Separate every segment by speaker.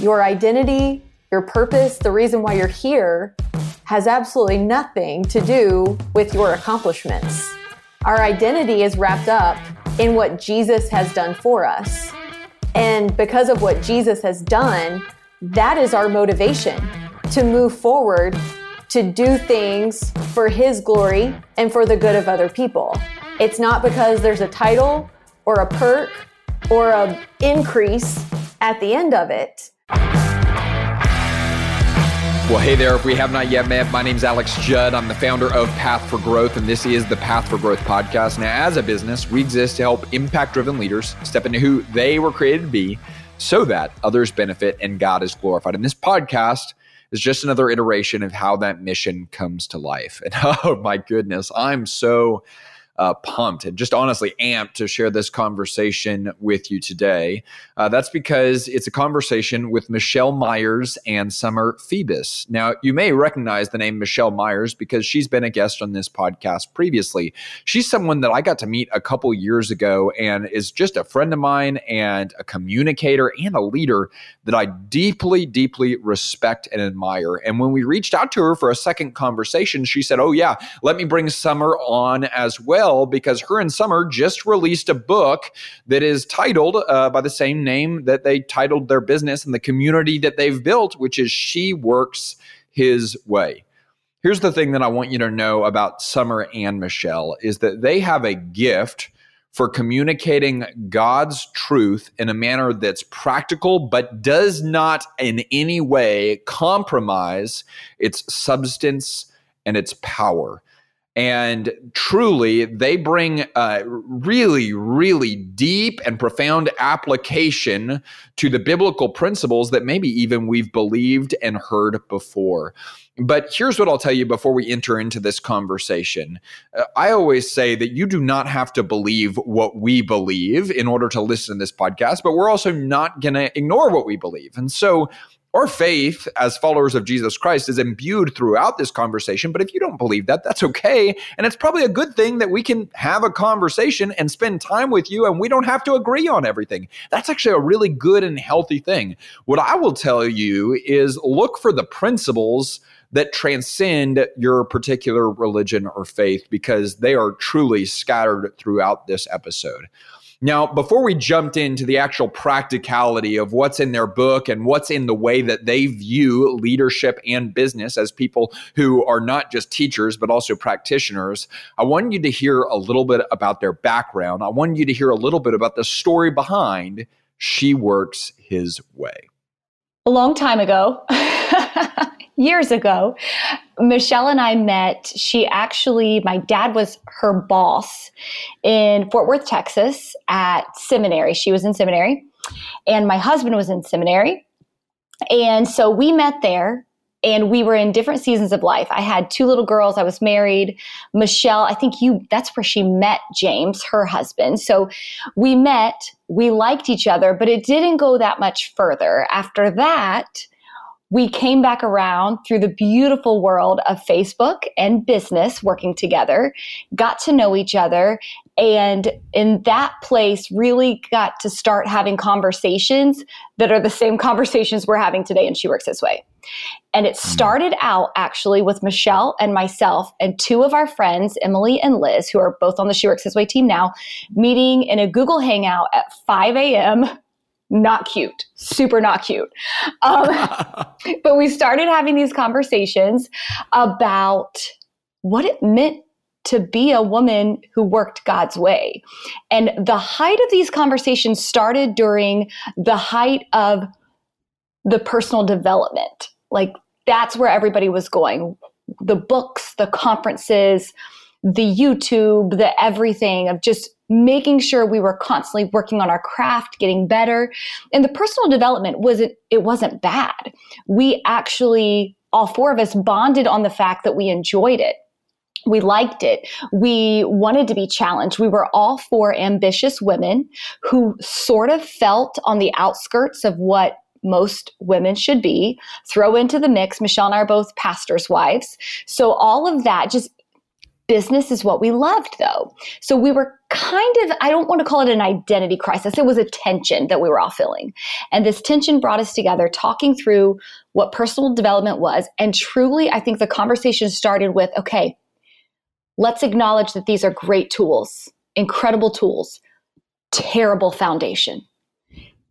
Speaker 1: Your identity, your purpose, the reason why you're here has absolutely nothing to do with your accomplishments. Our identity is wrapped up in what Jesus has done for us. And because of what Jesus has done, that is our motivation to move forward, to do things for His glory and for the good of other people. It's not because there's a title or a perk or an increase at the end of it.
Speaker 2: Well, hey there. If we have not yet met, my name is Alex Judd. I'm the founder of Path for Growth, and this is the Path for Growth podcast. Now, as a business, we exist to help impact driven leaders step into who they were created to be so that others benefit and God is glorified. And this podcast is just another iteration of how that mission comes to life. And oh my goodness, I'm so uh, pumped and just honestly amped to share this conversation with you today. Uh, that's because it's a conversation with Michelle Myers and Summer Phoebus. Now, you may recognize the name Michelle Myers because she's been a guest on this podcast previously. She's someone that I got to meet a couple years ago and is just a friend of mine and a communicator and a leader that I deeply, deeply respect and admire. And when we reached out to her for a second conversation, she said, Oh, yeah, let me bring Summer on as well well because her and Summer just released a book that is titled uh, by the same name that they titled their business and the community that they've built, which is She Works His Way. Here's the thing that I want you to know about Summer and Michelle is that they have a gift for communicating God's truth in a manner that's practical but does not in any way compromise its substance and its power. And truly, they bring a really, really deep and profound application to the biblical principles that maybe even we've believed and heard before. But here's what I'll tell you before we enter into this conversation. Uh, I always say that you do not have to believe what we believe in order to listen to this podcast, but we're also not going to ignore what we believe. And so our faith as followers of Jesus Christ is imbued throughout this conversation. But if you don't believe that, that's okay. And it's probably a good thing that we can have a conversation and spend time with you and we don't have to agree on everything. That's actually a really good and healthy thing. What I will tell you is look for the principles that transcend your particular religion or faith because they are truly scattered throughout this episode. Now, before we jumped into the actual practicality of what's in their book and what's in the way that they view leadership and business as people who are not just teachers, but also practitioners, I want you to hear a little bit about their background. I want you to hear a little bit about the story behind She Works His Way.
Speaker 3: A long time ago, years ago, Michelle and I met. She actually, my dad was her boss in Fort Worth, Texas at seminary. She was in seminary, and my husband was in seminary. And so we met there and we were in different seasons of life. I had two little girls. I was married. Michelle, I think you, that's where she met James, her husband. So we met, we liked each other, but it didn't go that much further. After that, we came back around through the beautiful world of Facebook and business working together, got to know each other, and in that place really got to start having conversations that are the same conversations we're having today and She Works His Way. And it hmm. started out actually with Michelle and myself and two of our friends, Emily and Liz, who are both on the She Works His Way team now, meeting in a Google Hangout at 5 a.m not cute, super not cute. Um, but we started having these conversations about what it meant to be a woman who worked God's way. And the height of these conversations started during the height of the personal development. Like that's where everybody was going. The books, the conferences, the YouTube, the everything of just making sure we were constantly working on our craft, getting better. And the personal development wasn't it wasn't bad. We actually all four of us bonded on the fact that we enjoyed it. We liked it. We wanted to be challenged. We were all four ambitious women who sort of felt on the outskirts of what most women should be. Throw into the mix. Michelle and I are both pastors' wives. So all of that just Business is what we loved, though. So we were kind of, I don't want to call it an identity crisis. It was a tension that we were all feeling. And this tension brought us together, talking through what personal development was. And truly, I think the conversation started with okay, let's acknowledge that these are great tools, incredible tools, terrible foundation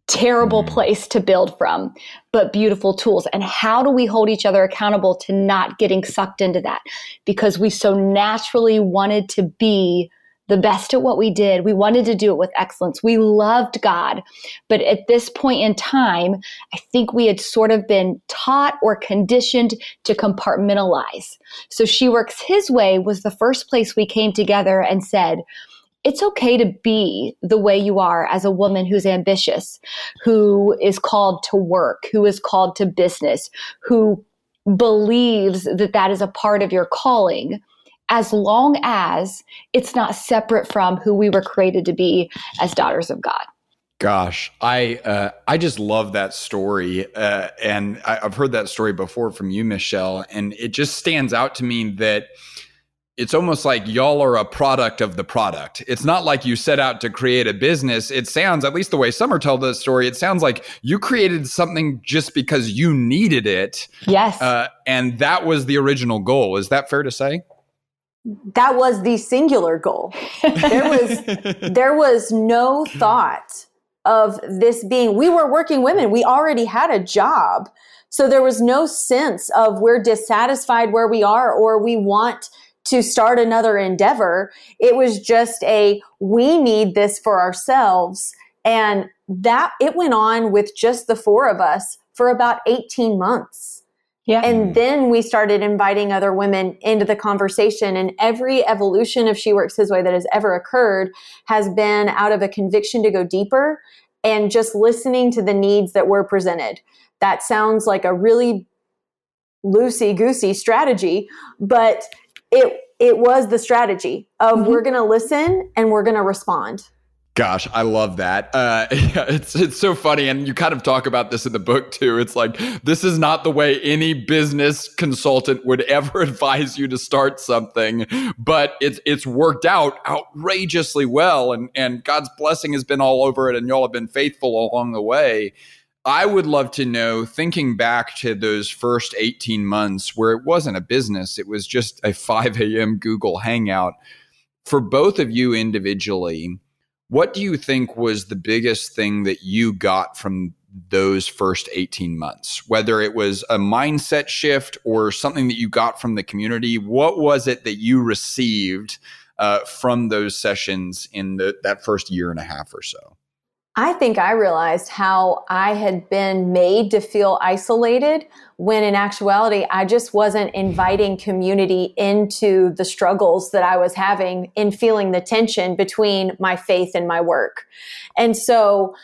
Speaker 3: terrible mm. place to build from, but beautiful tools. And how do we hold each other accountable to not getting sucked into that? Because we so naturally wanted to be the best at what we did. We wanted to do it with excellence. We loved God. But at this point in time, I think we had sort of been taught or conditioned to compartmentalize. So She Works His Way was the first place we came together and said, it's okay to be the way you are as a woman who's ambitious, who is called to work, who is called to business, who believes that that is a part of your calling, as long as it's not separate from who we were created to be as daughters of God.
Speaker 2: Gosh, I uh, I just love that story, uh, and I, I've heard that story before from you, Michelle, and it just stands out to me that it's almost like y'all are a product of the product. It's not like you set out to create a business. It sounds, at least the way Summer told the story, it sounds like you created something just because you needed it.
Speaker 3: Yes. Uh,
Speaker 2: and that was the original goal. Is that fair to say?
Speaker 1: That was the singular goal. There was there was no thought of this being we were working women. We already had a job. So there was no sense of we're dissatisfied where we are or we want to start another endeavor. It was just a, we need this for ourselves. And that it went on with just the four of us for about 18 months. Yeah. And then we started inviting other women into the conversation. And every evolution of She Works His Way that has ever occurred has been out of a conviction to go deeper and just listening to the needs that were presented. That sounds like a really loosey goosey strategy, but it it was the strategy of mm-hmm. we're going to listen and we're going to respond.
Speaker 2: Gosh, I love that. Uh, yeah, it's it's so funny, and you kind of talk about this in the book too. It's like this is not the way any business consultant would ever advise you to start something, but it's it's worked out outrageously well, and and God's blessing has been all over it, and y'all have been faithful along the way. I would love to know, thinking back to those first 18 months where it wasn't a business, it was just a 5 a.m. Google Hangout. For both of you individually, what do you think was the biggest thing that you got from those first 18 months? Whether it was a mindset shift or something that you got from the community, what was it that you received uh, from those sessions in the, that first year and a half or so?
Speaker 1: I think I realized how I had been made to feel isolated when in actuality, I just wasn't inviting community into the struggles that I was having in feeling the tension between my faith and my work. And so,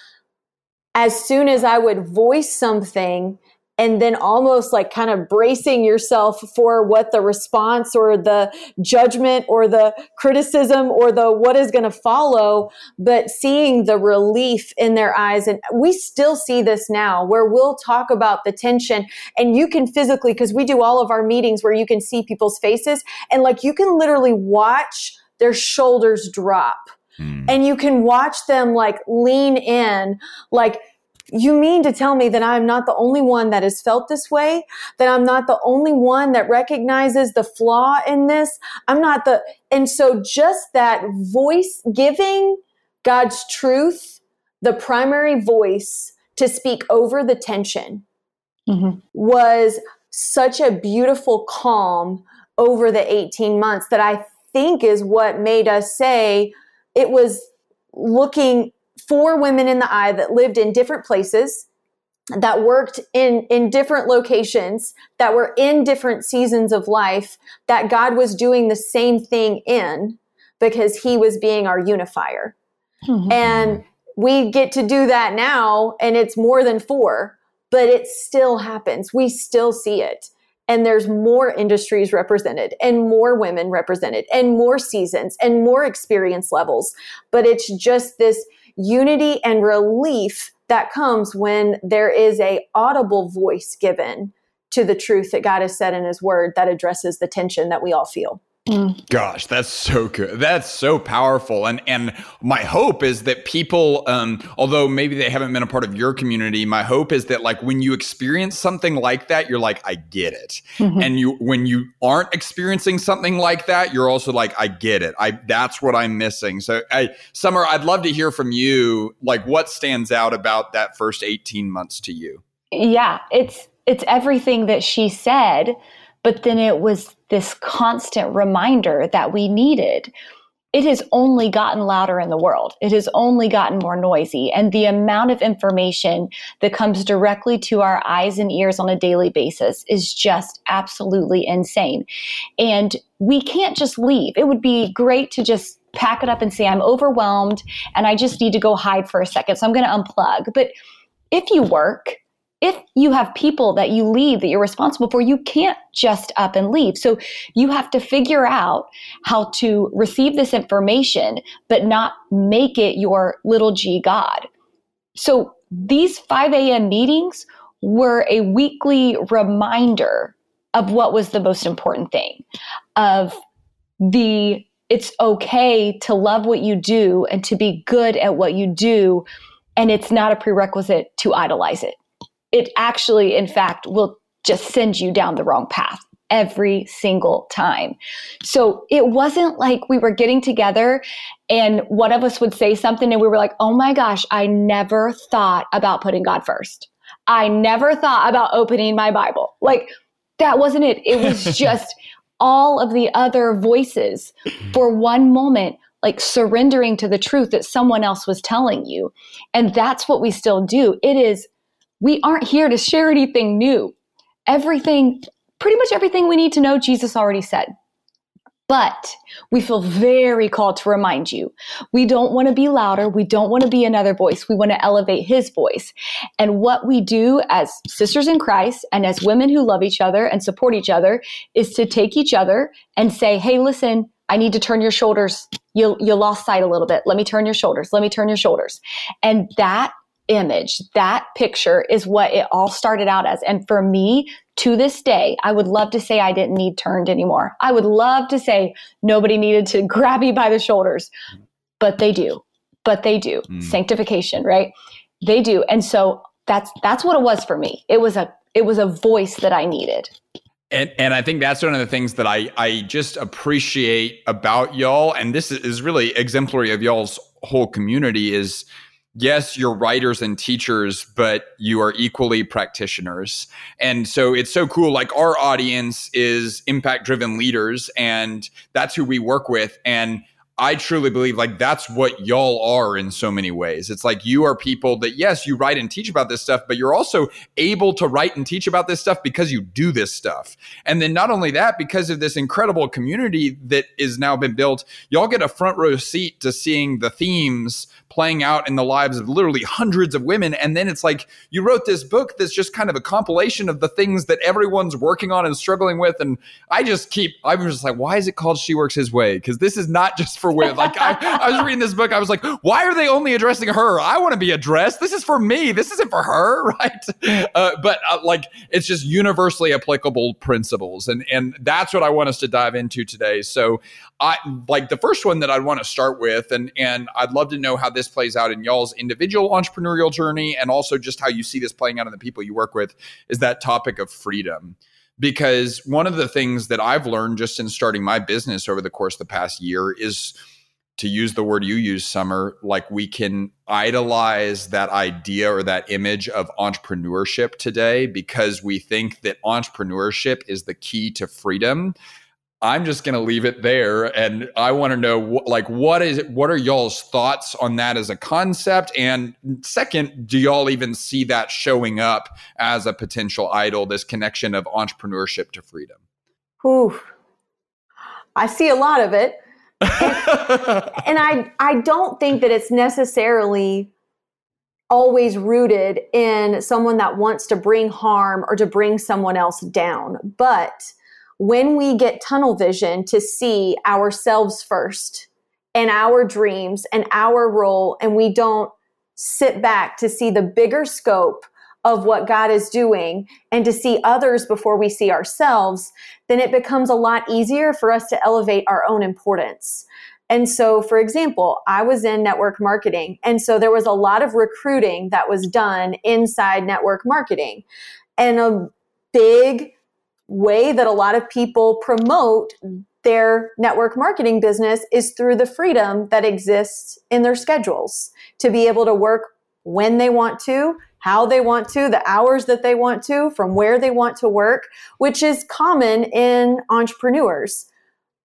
Speaker 1: as soon as I would voice something and then almost like kind of bracing yourself for what the response or the judgment or the criticism or the what is going to follow, but seeing the relief in their eyes. And we still see this now where we'll talk about the tension and you can physically, because we do all of our meetings where you can see people's faces and like you can literally watch their shoulders drop. Mm. And you can watch them like lean in, like you mean to tell me that I'm not the only one that has felt this way? That I'm not the only one that recognizes the flaw in this? I'm not the, and so just that voice giving God's truth, the primary voice to speak over the tension mm-hmm. was such a beautiful calm over the 18 months that I think is what made us say it was looking four women in the eye that lived in different places that worked in in different locations that were in different seasons of life that God was doing the same thing in because he was being our unifier. Mm-hmm. And we get to do that now and it's more than four, but it still happens. We still see it. And there's more industries represented and more women represented and more seasons and more experience levels. But it's just this unity and relief that comes when there is a audible voice given to the truth that God has said in his word that addresses the tension that we all feel.
Speaker 2: Mm. Gosh, that's so good. That's so powerful. And and my hope is that people, um, although maybe they haven't been a part of your community, my hope is that like when you experience something like that, you're like, I get it. Mm-hmm. And you when you aren't experiencing something like that, you're also like, I get it. I that's what I'm missing. So I Summer, I'd love to hear from you, like what stands out about that first 18 months to you.
Speaker 3: Yeah, it's it's everything that she said but then it was this constant reminder that we needed. It has only gotten louder in the world. It has only gotten more noisy. And the amount of information that comes directly to our eyes and ears on a daily basis is just absolutely insane. And we can't just leave. It would be great to just pack it up and say, I'm overwhelmed and I just need to go hide for a second. So I'm going to unplug. But if you work, if you have people that you lead that you're responsible for, you can't just up and leave. So you have to figure out how to receive this information, but not make it your little g God. So these 5 a.m. meetings were a weekly reminder of what was the most important thing of the it's okay to love what you do and to be good at what you do and it's not a prerequisite to idolize it it actually, in fact, will just send you down the wrong path every single time. So it wasn't like we were getting together and one of us would say something and we were like, oh my gosh, I never thought about putting God first. I never thought about opening my Bible. Like that wasn't it. It was just all of the other voices for one moment like surrendering to the truth that someone else was telling you. And that's what we still do. It is we aren't here to share anything new. Everything, pretty much everything we need to know, Jesus already said. But we feel very called to remind you. We don't want to be louder. We don't want to be another voice. We want to elevate his voice. And what we do as sisters in Christ and as women who love each other and support each other is to take each other and say, hey, listen, I need to turn your shoulders. You, you lost sight a little bit. Let me turn your shoulders. Let me turn your shoulders. And that image, that picture is what it all started out as. And for me, to this day, I would love to say I didn't need turned anymore. I would love to say nobody needed to grab me by the shoulders, but they do. But they do. Mm. Sanctification, right? They do. And so that's that's what it was for me. It was a it was a voice that I needed.
Speaker 2: And, and I think that's one of the things that I, I just appreciate about y'all. And this is really exemplary of y'all's whole community is yes, you're writers and teachers, but you are equally practitioners. And so it's so cool. Like our audience is impact driven leaders, and that's who we work with. And I truly believe like that's what y'all are in so many ways. It's like you are people that, yes, you write and teach about this stuff, but you're also able to write and teach about this stuff because you do this stuff. And then not only that, because of this incredible community that is now been built, y'all get a front row seat to seeing the themes playing out in the lives of literally hundreds of women. And then it's like you wrote this book that's just kind of a compilation of the things that everyone's working on and struggling with. And I just keep, I'm just like, why is it called She Works His Way? Because this is not just for women. Like I, I was reading this book, I was like, why are they only addressing her? I want to be addressed. This is for me. This isn't for her, right? Uh, but uh, like, it's just universally applicable principles, and and that's what I want us to dive into today. So, I like the first one that I'd want to start with, and and I'd love to know how this plays out in y'all's individual entrepreneurial journey, and also just how you see this playing out in the people you work with. Is that topic of freedom? Because one of the things that I've learned just in starting my business over the course of the past year is to use the word you use, Summer, like we can idolize that idea or that image of entrepreneurship today because we think that entrepreneurship is the key to freedom. I'm just going to leave it there, and I want to know, like, what is it? what are y'all's thoughts on that as a concept? And second, do y'all even see that showing up as a potential idol? This connection of entrepreneurship to freedom.
Speaker 1: Ooh, I see a lot of it and, I I don't think that it's necessarily always rooted in someone that wants to bring harm or to bring someone else down. But when we get tunnel vision to see ourselves first and our dreams and our role, and we don't sit back to see the bigger scope of what God is doing and to see others before we see ourselves, then it becomes a lot easier for us to elevate our own importance. And so, for example, I was in network marketing. And so there was a lot of recruiting that was done inside network marketing. And a big way that a lot of people promote their network marketing business is through the freedom that exists in their schedules to be able to work when they want to, how they want to, the hours that they want to, from where they want to work, which is common in entrepreneurs.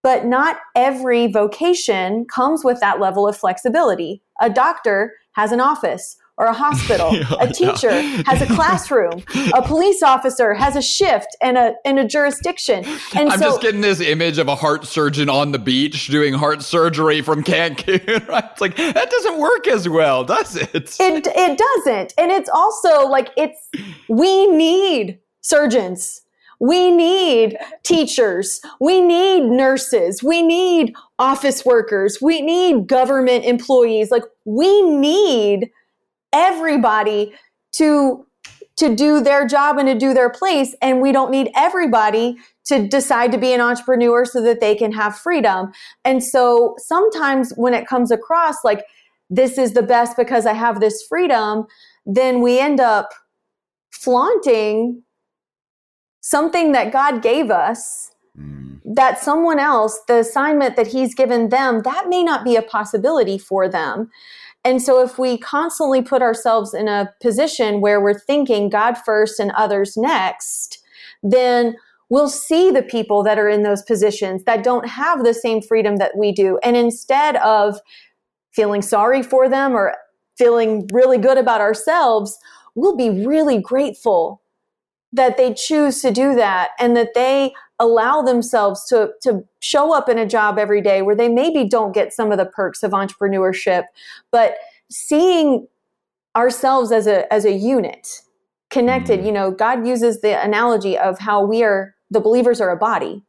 Speaker 1: But not every vocation comes with that level of flexibility. A doctor has an office or a hospital. a teacher has a classroom. A police officer has a shift and a and a jurisdiction. And
Speaker 2: I'm
Speaker 1: so,
Speaker 2: just getting this image of a heart surgeon on the beach doing heart surgery from Cancun. Right? It's like that doesn't work as well, does it?
Speaker 1: It it doesn't. And it's also like it's we need surgeons. We need teachers. We need nurses. We need office workers. We need government employees. Like we need everybody to to do their job and to do their place and we don't need everybody to decide to be an entrepreneur so that they can have freedom and so sometimes when it comes across like this is the best because i have this freedom then we end up flaunting something that god gave us mm. that someone else the assignment that he's given them that may not be a possibility for them and so if we constantly put ourselves in a position where we're thinking God first and others next, then we'll see the people that are in those positions that don't have the same freedom that we do. And instead of feeling sorry for them or feeling really good about ourselves, we'll be really grateful that they choose to do that and that they allow themselves to, to show up in a job every day where they maybe don't get some of the perks of entrepreneurship, but seeing ourselves as a, as a unit connected, mm-hmm. you know, God uses the analogy of how we are, the believers are a body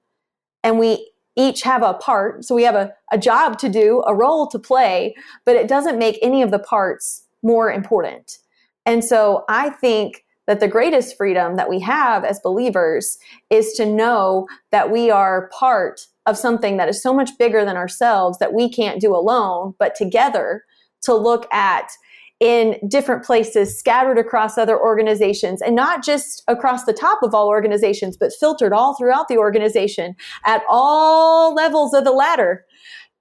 Speaker 1: and we each have a part. So we have a, a job to do, a role to play, but it doesn't make any of the parts more important. And so I think that the greatest freedom that we have as believers is to know that we are part of something that is so much bigger than ourselves that we can't do alone, but together to look at in different places scattered across other organizations and not just across the top of all organizations, but filtered all throughout the organization at all levels of the ladder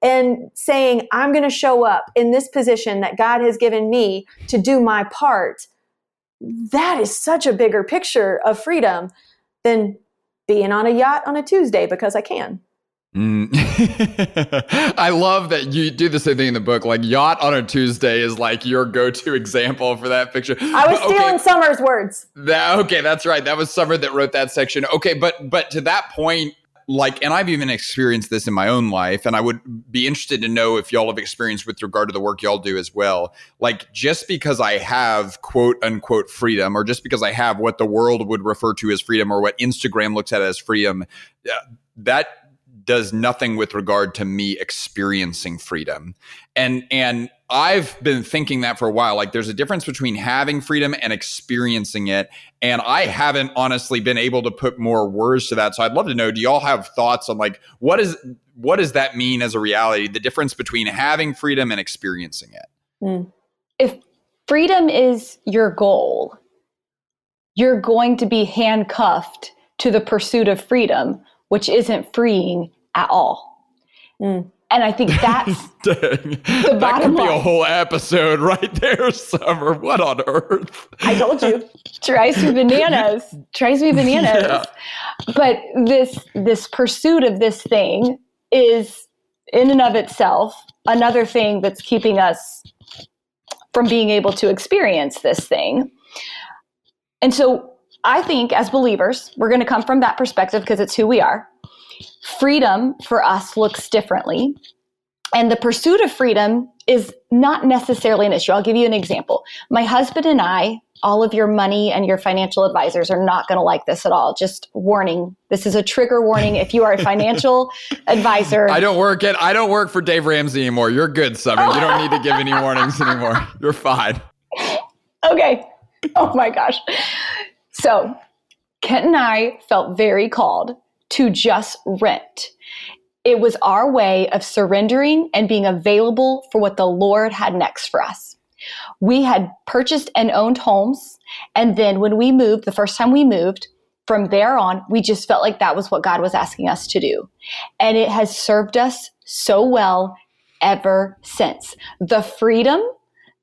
Speaker 1: and saying, I'm going to show up in this position that God has given me to do my part that is such a bigger picture of freedom than being on a yacht on a Tuesday because I can.
Speaker 2: Mm. I love that you do the same thing in the book. Like yacht on a Tuesday is like your go-to example for that picture.
Speaker 1: I was stealing okay. Summer's words.
Speaker 2: That, okay, that's right. That was Summer that wrote that section. Okay, but but to that point, like and i've even experienced this in my own life and i would be interested to know if y'all have experienced with regard to the work y'all do as well. Like just because i have quote unquote freedom or just because i have what the world would refer to as freedom or what instagram looks at as freedom uh, that does nothing with regard to me experiencing freedom and and I've been thinking that for a while. Like, there's a difference between having freedom and experiencing it. And I haven't honestly been able to put more words to that. So I'd love to know do y'all have thoughts on like, what is, what does that mean as a reality? The difference between having freedom and experiencing it?
Speaker 3: Mm. If freedom is your goal, you're going to be handcuffed to the pursuit of freedom, which isn't freeing at all. Mm. And I think that's the bottom
Speaker 2: that could be
Speaker 3: line.
Speaker 2: a whole episode right there, Summer. What on earth?
Speaker 3: I told you, drives me bananas. drives me bananas. Yeah. But this this pursuit of this thing is in and of itself another thing that's keeping us from being able to experience this thing. And so I think as believers, we're going to come from that perspective because it's who we are freedom for us looks differently. And the pursuit of freedom is not necessarily an issue. I'll give you an example. My husband and I, all of your money and your financial advisors are not going to like this at all. Just warning. This is a trigger warning. If you are a financial advisor,
Speaker 2: I don't work at I don't work for Dave Ramsey anymore. You're good, Summer. You don't need to give any warnings anymore. You're fine.
Speaker 3: Okay. oh my gosh. So, Kent and I felt very called to just rent. It was our way of surrendering and being available for what the Lord had next for us. We had purchased and owned homes. And then when we moved, the first time we moved, from there on, we just felt like that was what God was asking us to do. And it has served us so well ever since. The freedom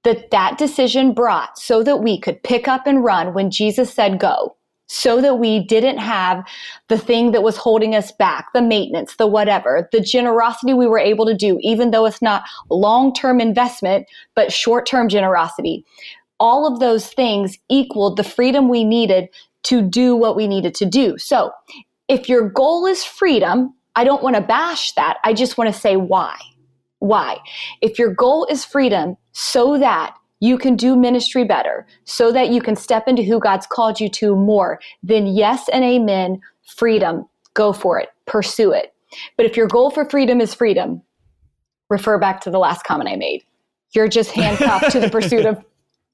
Speaker 3: that that decision brought so that we could pick up and run when Jesus said go so that we didn't have the thing that was holding us back, the maintenance, the whatever, the generosity we were able to do, even though it's not long term investment, but short term generosity. All of those things equaled the freedom we needed to do what we needed to do. So if your goal is freedom, I don't want to bash that. I just want to say why. Why? If your goal is freedom so that you can do ministry better, so that you can step into who God's called you to more, then yes and amen, freedom. Go for it. Pursue it. But if your goal for freedom is freedom, refer back to the last comment I made. You're just handcuffed to the pursuit of,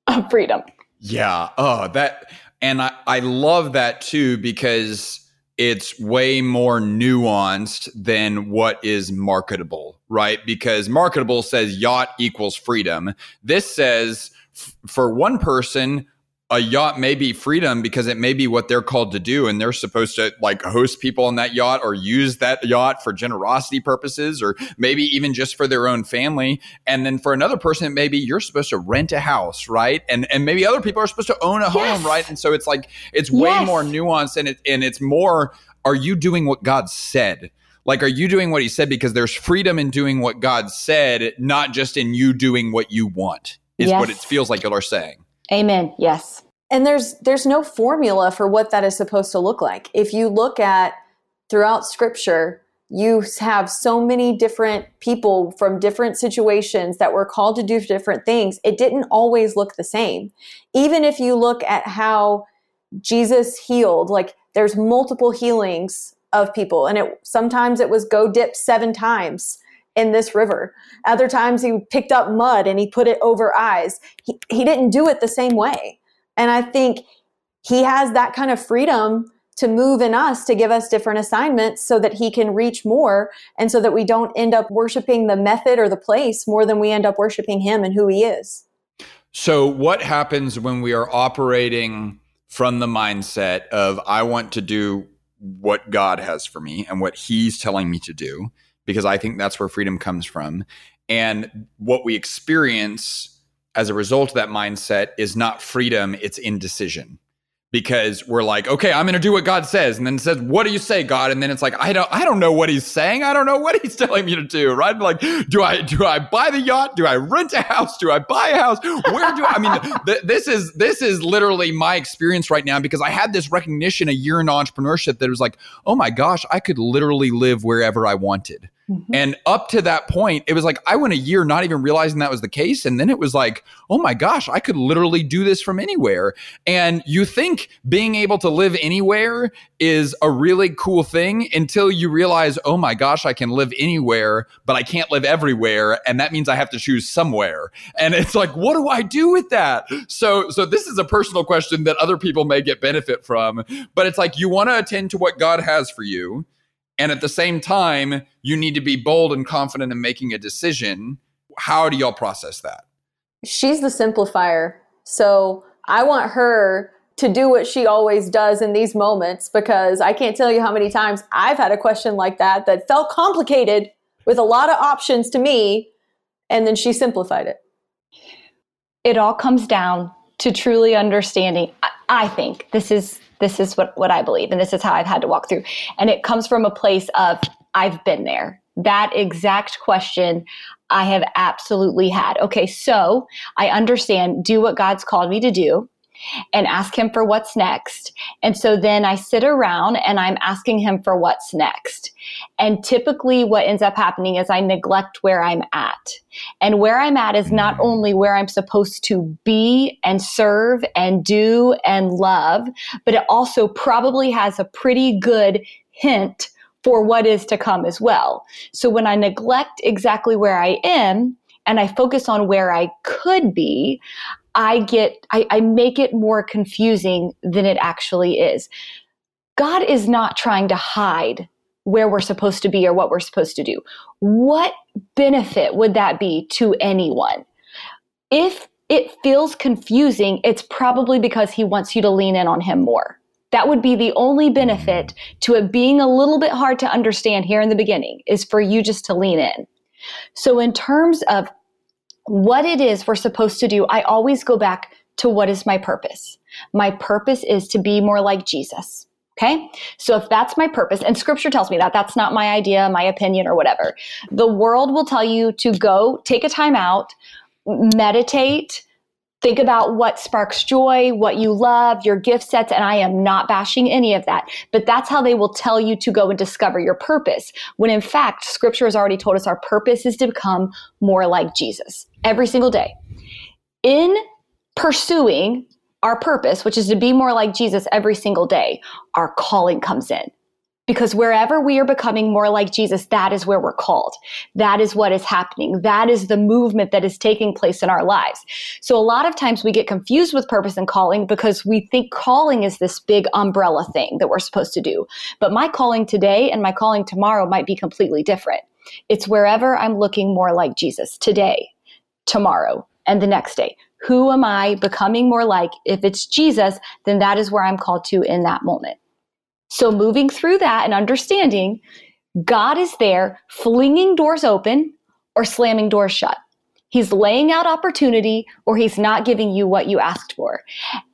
Speaker 3: of freedom.
Speaker 2: Yeah. Oh, that, and I, I love that too because it's way more nuanced than what is marketable, right? Because marketable says yacht equals freedom. This says f- for one person, a yacht may be freedom because it may be what they're called to do and they're supposed to like host people on that yacht or use that yacht for generosity purposes or maybe even just for their own family and then for another person maybe you're supposed to rent a house right and and maybe other people are supposed to own a yes. home right and so it's like it's way yes. more nuanced and it and it's more are you doing what God said like are you doing what he said because there's freedom in doing what God said not just in you doing what you want is yes. what it feels like you are saying
Speaker 3: Amen. Yes.
Speaker 1: And there's there's no formula for what that is supposed to look like. If you look at throughout scripture, you have so many different people from different situations that were called to do different things. It didn't always look the same. Even if you look at how Jesus healed, like there's multiple healings of people and it sometimes it was go dip 7 times in this river. Other times he picked up mud and he put it over eyes. He, he didn't do it the same way. And I think he has that kind of freedom to move in us to give us different assignments so that he can reach more and so that we don't end up worshiping the method or the place more than we end up worshiping him and who he is.
Speaker 2: So, what happens when we are operating from the mindset of, I want to do what God has for me and what he's telling me to do? Because I think that's where freedom comes from. And what we experience as a result of that mindset is not freedom, it's indecision because we're like, okay, I'm going to do what God says, and then it says, "What do you say, God?" And then it's like, I don't, I don't know what He's saying. I don't know what He's telling me to do. Right? Like, do I, do I buy the yacht? Do I rent a house? Do I buy a house? Where do I? I mean, th- this is this is literally my experience right now because I had this recognition a year in entrepreneurship that was like, oh my gosh, I could literally live wherever I wanted. Mm-hmm. And up to that point, it was like I went a year not even realizing that was the case. And then it was like, oh my gosh, I could literally do this from anywhere. And you think being able to live anywhere is a really cool thing until you realize, oh my gosh, I can live anywhere, but I can't live everywhere. And that means I have to choose somewhere. And it's like, what do I do with that? So, so this is a personal question that other people may get benefit from, but it's like you want to attend to what God has for you. And at the same time, you need to be bold and confident in making a decision. How do y'all process that?
Speaker 1: She's the simplifier. So I want her to do what she always does in these moments because I can't tell you how many times I've had a question like that that felt complicated with a lot of options to me. And then she simplified it.
Speaker 3: It all comes down to truly understanding. I, think this is this is what, what I believe, and this is how I've had to walk through. And it comes from a place of I've been there. That exact question I have absolutely had. Okay, so I understand, do what God's called me to do and ask him for what's next. And so then I sit around and I'm asking him for what's next. And typically what ends up happening is I neglect where I'm at. And where I'm at is not mm. only where I'm supposed to be and serve and do and love, but it also probably has a pretty good hint for what is to come as well. So when I neglect exactly where I am, and I focus on where I could be, I get, I, I make it more confusing than it actually is. God is not trying to hide where we're supposed to be or what we're supposed to do. What benefit would that be to anyone? If it feels confusing, it's probably because he wants you to lean in on him more. That would be the only benefit to it being a little bit hard to understand here in the beginning is for you just to lean in. So in terms of what it is we're supposed to do, I always go back to what is my purpose? My purpose is to be more like Jesus. Okay. So if that's my purpose, and scripture tells me that, that's not my idea, my opinion, or whatever. The world will tell you to go take a time out, meditate, think about what sparks joy, what you love, your gift sets. And I am not bashing any of that, but that's how they will tell you to go and discover your purpose. When in fact, scripture has already told us our purpose is to become more like Jesus every single day. In pursuing our purpose, which is to be more like Jesus every single day, our calling comes in. Because wherever we are becoming more like Jesus, that is where we're called. That is what is happening. That is the movement that is taking place in our lives. So a lot of times we get confused with purpose and calling because we think calling is this big umbrella thing that we're supposed to do. But my calling today and my calling tomorrow might be completely different. It's wherever I'm looking more like Jesus today, tomorrow, and the next day. Who am I becoming more like? If it's Jesus, then that is where I'm called to in that moment. So moving through that and understanding God is there flinging doors open or slamming doors shut. He's laying out opportunity or he's not giving you what you asked for.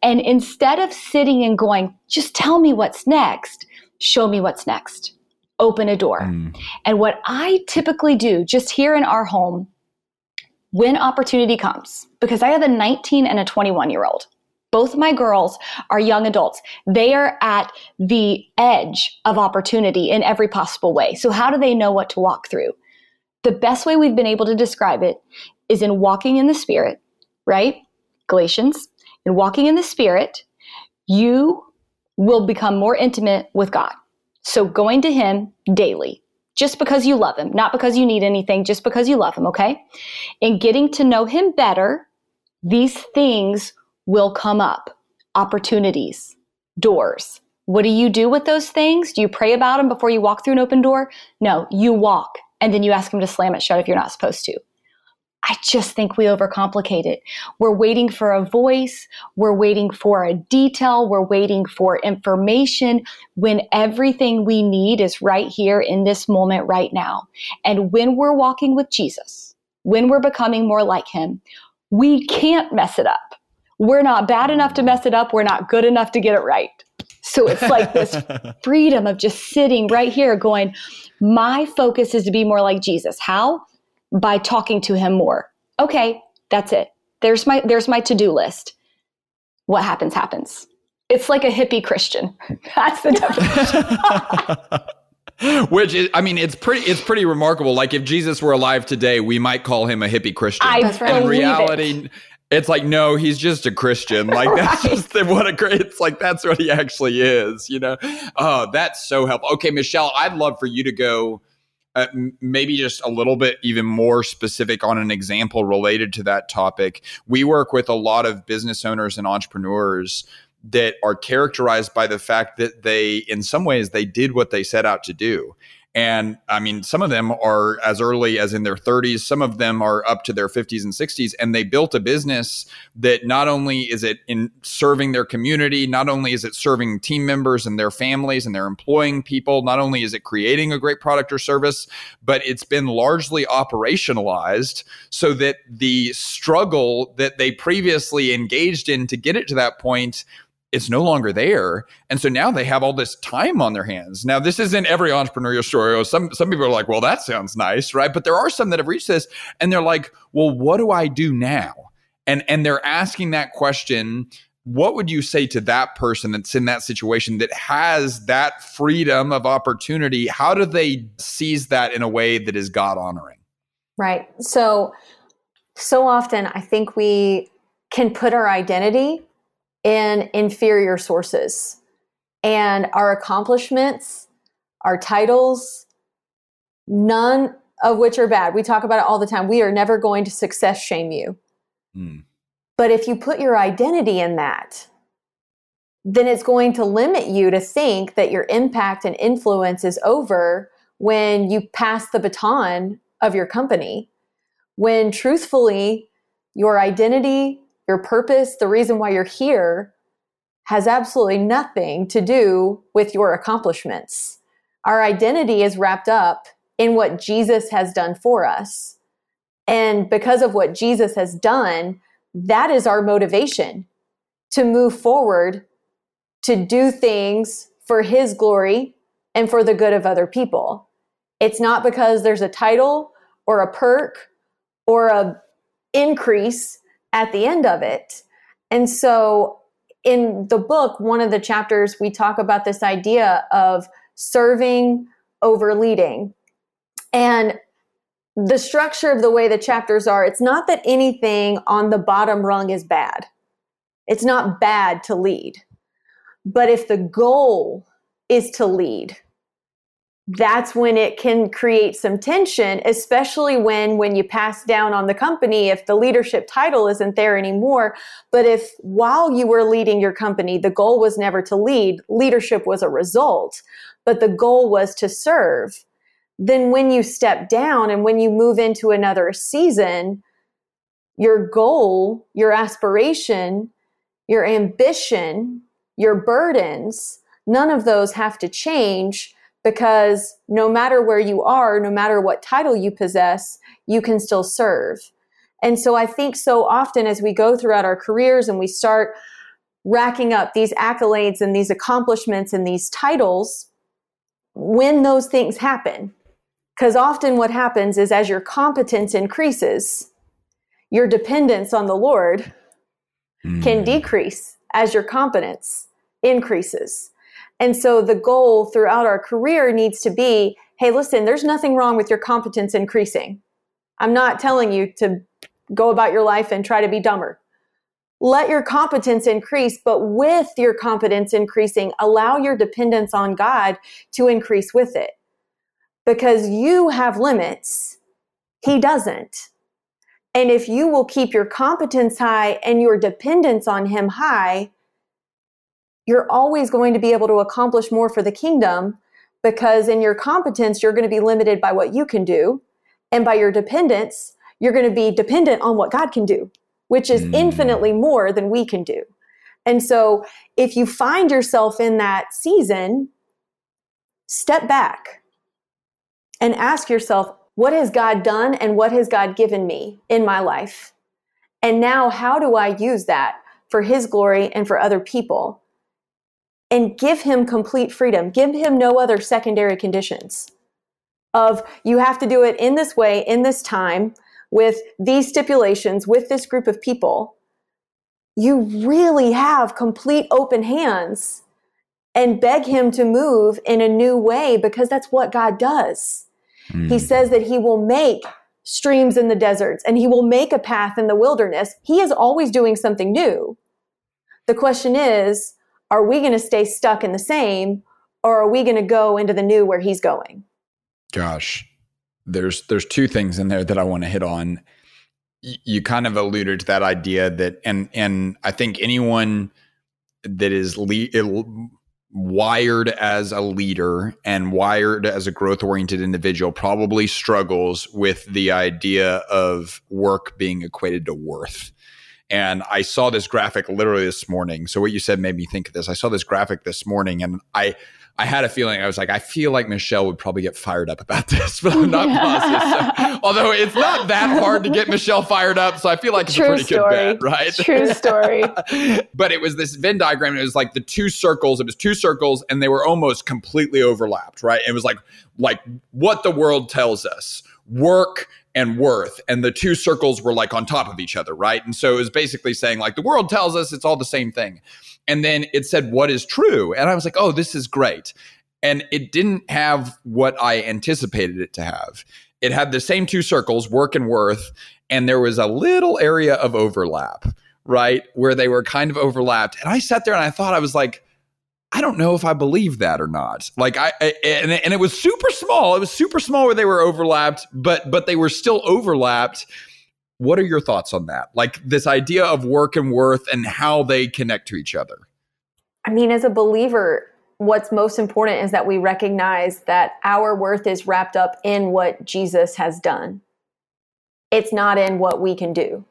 Speaker 3: And instead of sitting and going, just tell me what's next, show me what's next. Open a door. Mm. And what I typically do just here in our home when opportunity comes, because I have a 19 and a 21 year old. Both my girls are young adults. They are at the edge of opportunity in every possible way. So, how do they know what to walk through? The best way we've been able to describe it is in walking in the Spirit, right? Galatians. In walking in the Spirit, you will become more intimate with God. So, going to Him daily, just because you love him, not because you need anything, just because you love him, okay? In getting to know him better, these things will come up opportunities, doors. What do you do with those things? Do you pray about them before you walk through an open door? No, you walk and then you ask him to slam it shut if you're not supposed to. I just think we overcomplicate it. We're waiting for a voice. We're waiting for a detail. We're waiting for information when everything we need is right here in this moment right now. And when we're walking with Jesus, when we're becoming more like him, we can't mess it up. We're not bad enough to mess it up. We're not good enough to get it right. So it's like this freedom of just sitting right here going, my focus is to be more like Jesus. How? By talking to him more. Okay, that's it. There's my there's my to-do list. What happens happens. It's like a hippie Christian. That's the
Speaker 2: definition. Which is, I mean, it's pretty, it's pretty remarkable. Like if Jesus were alive today, we might call him a hippie Christian.
Speaker 3: I believe In reality,
Speaker 2: it. it's like no, he's just a Christian. Like right. that's just the, what a great. It's like that's what he actually is. You know, oh, that's so helpful. Okay, Michelle, I'd love for you to go uh, maybe just a little bit even more specific on an example related to that topic. We work with a lot of business owners and entrepreneurs that are characterized by the fact that they, in some ways, they did what they set out to do. And I mean, some of them are as early as in their 30s, some of them are up to their 50s and 60s. And they built a business that not only is it in serving their community, not only is it serving team members and their families and they're employing people, not only is it creating a great product or service, but it's been largely operationalized so that the struggle that they previously engaged in to get it to that point it's no longer there. And so now they have all this time on their hands. Now, this isn't every entrepreneurial story. Oh, some some people are like, well, that sounds nice, right? But there are some that have reached this and they're like, well, what do I do now? And and they're asking that question. What would you say to that person that's in that situation that has that freedom of opportunity? How do they seize that in a way that is God honoring?
Speaker 1: Right. So so often I think we can put our identity in inferior sources. And our accomplishments, our titles, none of which are bad. We talk about it all the time. We are never going to success shame you. Mm. But if you put your identity in that, then it's going to limit you to think that your impact and influence is over when you pass the baton of your company. When truthfully, your identity, your purpose, the reason why you're here has absolutely nothing to do with your accomplishments. Our identity is wrapped up in what Jesus has done for us. And because of what Jesus has done, that is our motivation to move forward, to do things for his glory and for the good of other people. It's not because there's a title or a perk or a increase at the end of it. And so in the book, one of the chapters, we talk about this idea of serving over leading. And the structure of the way the chapters are, it's not that anything on the bottom rung is bad. It's not bad to lead. But if the goal is to lead, that's when it can create some tension especially when when you pass down on the company if the leadership title isn't there anymore. But if while you were leading your company the goal was never to lead leadership was a result but the goal was to serve then when you step down and when you move into another season your goal your aspiration your ambition your burdens none of those have to change because no matter where you are, no matter what title you possess, you can still serve. And so I think so often as we go throughout our careers and we start racking up these accolades and these accomplishments and these titles, when those things happen, because often what happens is as your competence increases, your dependence on the Lord mm. can decrease as your competence increases. And so the goal throughout our career needs to be hey, listen, there's nothing wrong with your competence increasing. I'm not telling you to go about your life and try to be dumber. Let your competence increase, but with your competence increasing, allow your dependence on God to increase with it. Because you have limits, He doesn't. And if you will keep your competence high and your dependence on Him high, you're always going to be able to accomplish more for the kingdom because in your competence, you're going to be limited by what you can do. And by your dependence, you're going to be dependent on what God can do, which is mm. infinitely more than we can do. And so if you find yourself in that season, step back and ask yourself, what has God done and what has God given me in my life? And now, how do I use that for His glory and for other people? And give him complete freedom. Give him no other secondary conditions of you have to do it in this way, in this time, with these stipulations, with this group of people. You really have complete open hands and beg him to move in a new way because that's what God does. Mm. He says that he will make streams in the deserts and he will make a path in the wilderness. He is always doing something new. The question is, are we going to stay stuck in the same or are we going to go into the new where he's going?
Speaker 2: Gosh, there's there's two things in there that I want to hit on. you kind of alluded to that idea that, and and I think anyone that is le- wired as a leader and wired as a growth oriented individual probably struggles with the idea of work being equated to worth. And I saw this graphic literally this morning. So what you said made me think of this. I saw this graphic this morning and I I had a feeling I was like, I feel like Michelle would probably get fired up about this, but I'm not yeah. positive. So, although it's not that hard to get Michelle fired up, so I feel like it's True a pretty story. good bet, right?
Speaker 3: True story.
Speaker 2: but it was this Venn diagram. It was like the two circles. It was two circles, and they were almost completely overlapped, right? It was like like what the world tells us: work and worth. And the two circles were like on top of each other right? And so it was basically saying like the world tells us it's all the same thing. And then it said what is true? And i was like oh this is great. And it didn't have what i anticipated it to have. It had the same two circles work and worth and there was a little area of overlap right where they were kind of overlapped. And i sat there and i thought i was like I don't know if I believe that or not. Like I, I and, and it was super small. It was super small where they were overlapped, but but they were still overlapped What are your thoughts on that? Like this idea of work and worth and how they connect to each other?
Speaker 1: I mean, as a believer, what's most important is that we recognize that our worth is wrapped up in what Jesus has done. It's not in what we can do.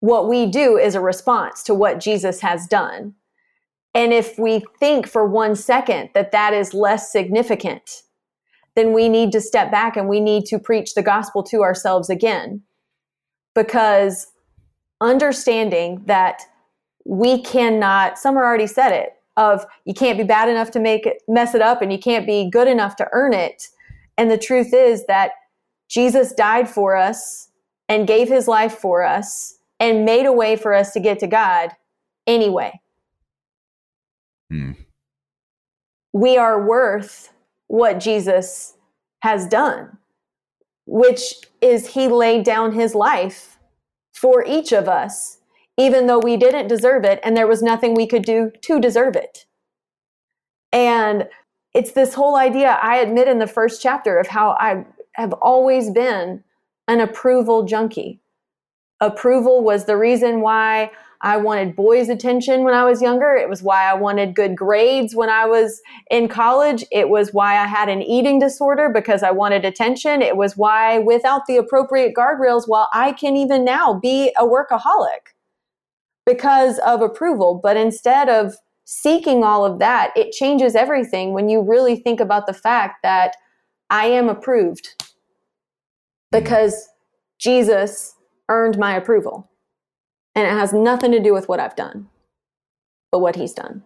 Speaker 1: What we do is a response to what Jesus has done. And if we think for one second that that is less significant, then we need to step back and we need to preach the gospel to ourselves again. Because understanding that we cannot, Summer already said it, of you can't be bad enough to make it mess it up and you can't be good enough to earn it. And the truth is that Jesus died for us and gave his life for us and made a way for us to get to God anyway. Hmm. We are worth what Jesus has done, which is he laid down his life for each of us even though we didn't deserve it and there was nothing we could do to deserve it. And it's this whole idea I admit in the first chapter of how I have always been an approval junkie. Approval was the reason why I wanted boys' attention when I was younger. It was why I wanted good grades when I was in college. It was why I had an eating disorder because I wanted attention. It was why, without the appropriate guardrails, while I can even now be a workaholic because of approval. But instead of seeking all of that, it changes everything when you really think about the fact that I am approved mm-hmm. because Jesus earned my approval. And it has nothing to do with what I've done, but what he's done.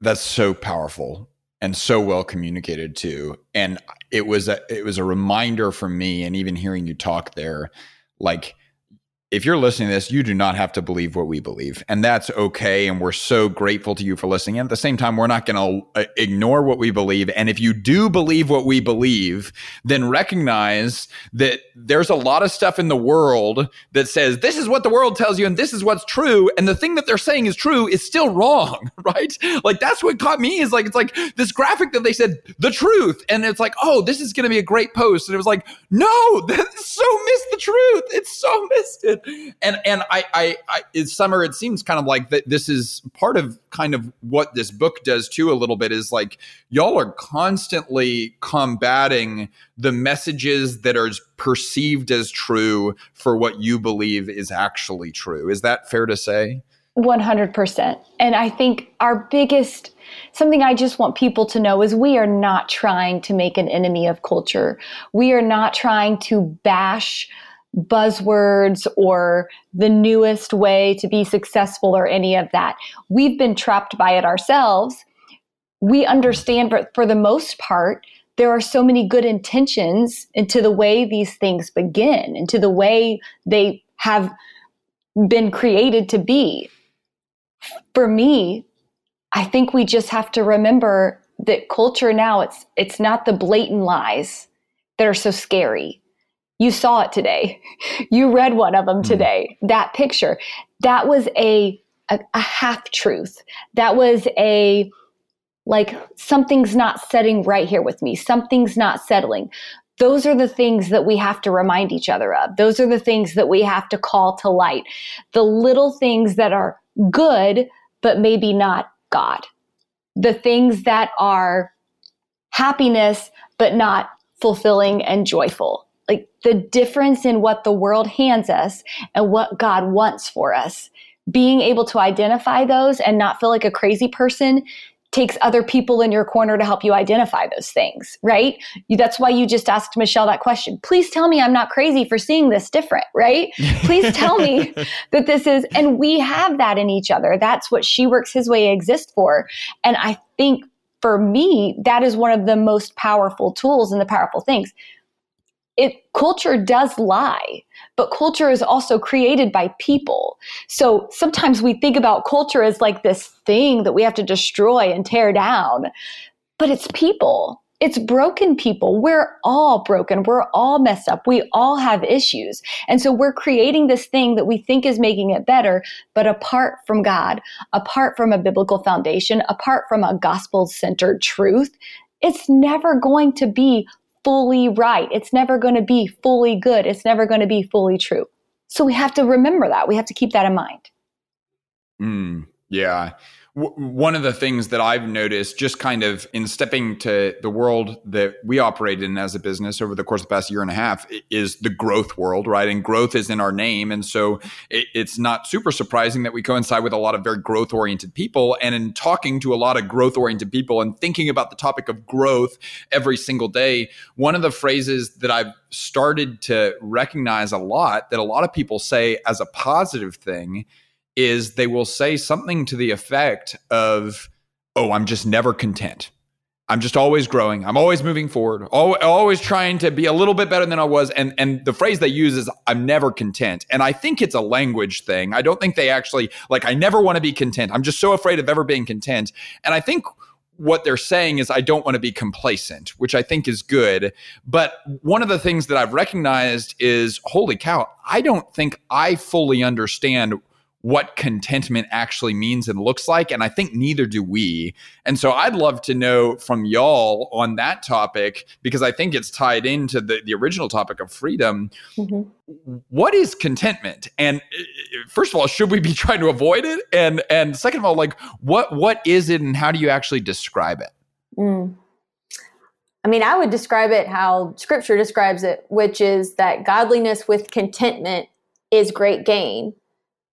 Speaker 2: That's so powerful and so well communicated too. And it was a it was a reminder for me and even hearing you talk there like if you're listening to this, you do not have to believe what we believe. And that's okay. And we're so grateful to you for listening. And at the same time, we're not going to uh, ignore what we believe. And if you do believe what we believe, then recognize that there's a lot of stuff in the world that says this is what the world tells you and this is what's true. And the thing that they're saying is true is still wrong, right? Like that's what caught me is like, it's like this graphic that they said the truth. And it's like, oh, this is going to be a great post. And it was like, no, so missed the truth. It's so missed it and and I, I, I it's summer. It seems kind of like that. This is part of kind of what this book does too. A little bit is like y'all are constantly combating the messages that are perceived as true for what you believe is actually true. Is that fair to say?
Speaker 3: 100%. And I think our biggest something I just want people to know is we are not trying to make an enemy of culture. We are not trying to bash buzzwords or the newest way to be successful or any of that. We've been trapped by it ourselves. We understand, but for the most part, there are so many good intentions into the way these things begin, into the way they have been created to be. For me, I think we just have to remember that culture now it's it's not the blatant lies that are so scary you saw it today. You read one of them hmm. today. Mm. That picture. That was a, a, a half truth. That was a, like, something's not setting right here with me. Something's not settling. Those are the things that we have to remind each other of. Those are the things that we have to call to light. The little things that are good, but maybe not God. The things that are happiness, but not fulfilling and joyful like the difference in what the world hands us and what God wants for us. Being able to identify those and not feel like a crazy person takes other people in your corner to help you identify those things, right? That's why you just asked Michelle that question. Please tell me I'm not crazy for seeing this different, right? Please tell me that this is, and we have that in each other. That's what She Works His Way exists for. And I think for me, that is one of the most powerful tools and the powerful things it culture does lie but culture is also created by people so sometimes we think about culture as like this thing that we have to destroy and tear down but it's people it's broken people. We're all broken. We're all messed up. We all have issues. And so we're creating this thing that we think is making it better, but apart from God, apart from a biblical foundation, apart from a gospel centered truth, it's never going to be fully right. It's never going to be fully good. It's never going to be fully true. So we have to remember that. We have to keep that in mind.
Speaker 2: Mm, yeah one of the things that I've noticed just kind of in stepping to the world that we operate in as a business over the course of the past year and a half is the growth world, right? And growth is in our name. And so it, it's not super surprising that we coincide with a lot of very growth oriented people. And in talking to a lot of growth oriented people and thinking about the topic of growth every single day, one of the phrases that I've started to recognize a lot that a lot of people say as a positive thing is they will say something to the effect of, Oh, I'm just never content. I'm just always growing. I'm always moving forward, always trying to be a little bit better than I was. And, and the phrase they use is, I'm never content. And I think it's a language thing. I don't think they actually, like, I never want to be content. I'm just so afraid of ever being content. And I think what they're saying is, I don't want to be complacent, which I think is good. But one of the things that I've recognized is, holy cow, I don't think I fully understand what contentment actually means and looks like. And I think neither do we. And so I'd love to know from y'all on that topic, because I think it's tied into the, the original topic of freedom. Mm-hmm. What is contentment? And uh, first of all, should we be trying to avoid it? And and second of all, like what what is it and how do you actually describe it? Mm.
Speaker 1: I mean, I would describe it how scripture describes it, which is that godliness with contentment is great gain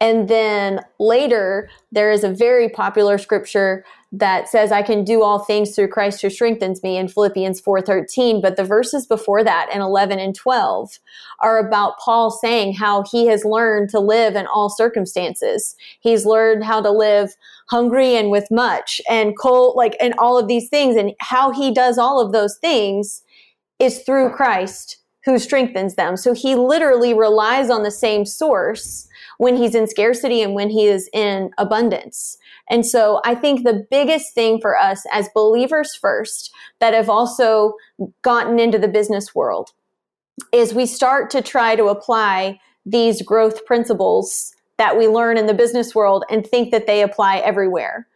Speaker 1: and then later, there is a very popular scripture that says, I can do all things through Christ who strengthens me in Philippians 4.13. But the verses before that in 11 and 12 are about Paul saying how he has learned to live in all circumstances. He's learned how to live hungry and with much and cold, like, and all of these things. And how he does all of those things is through Christ who strengthens them. So he literally relies on the same source when he's in scarcity and when he is in abundance. And so I think the biggest thing for us as believers first that have also gotten into the business world is we start to try to apply these growth principles that we learn in the business world and think that they apply everywhere.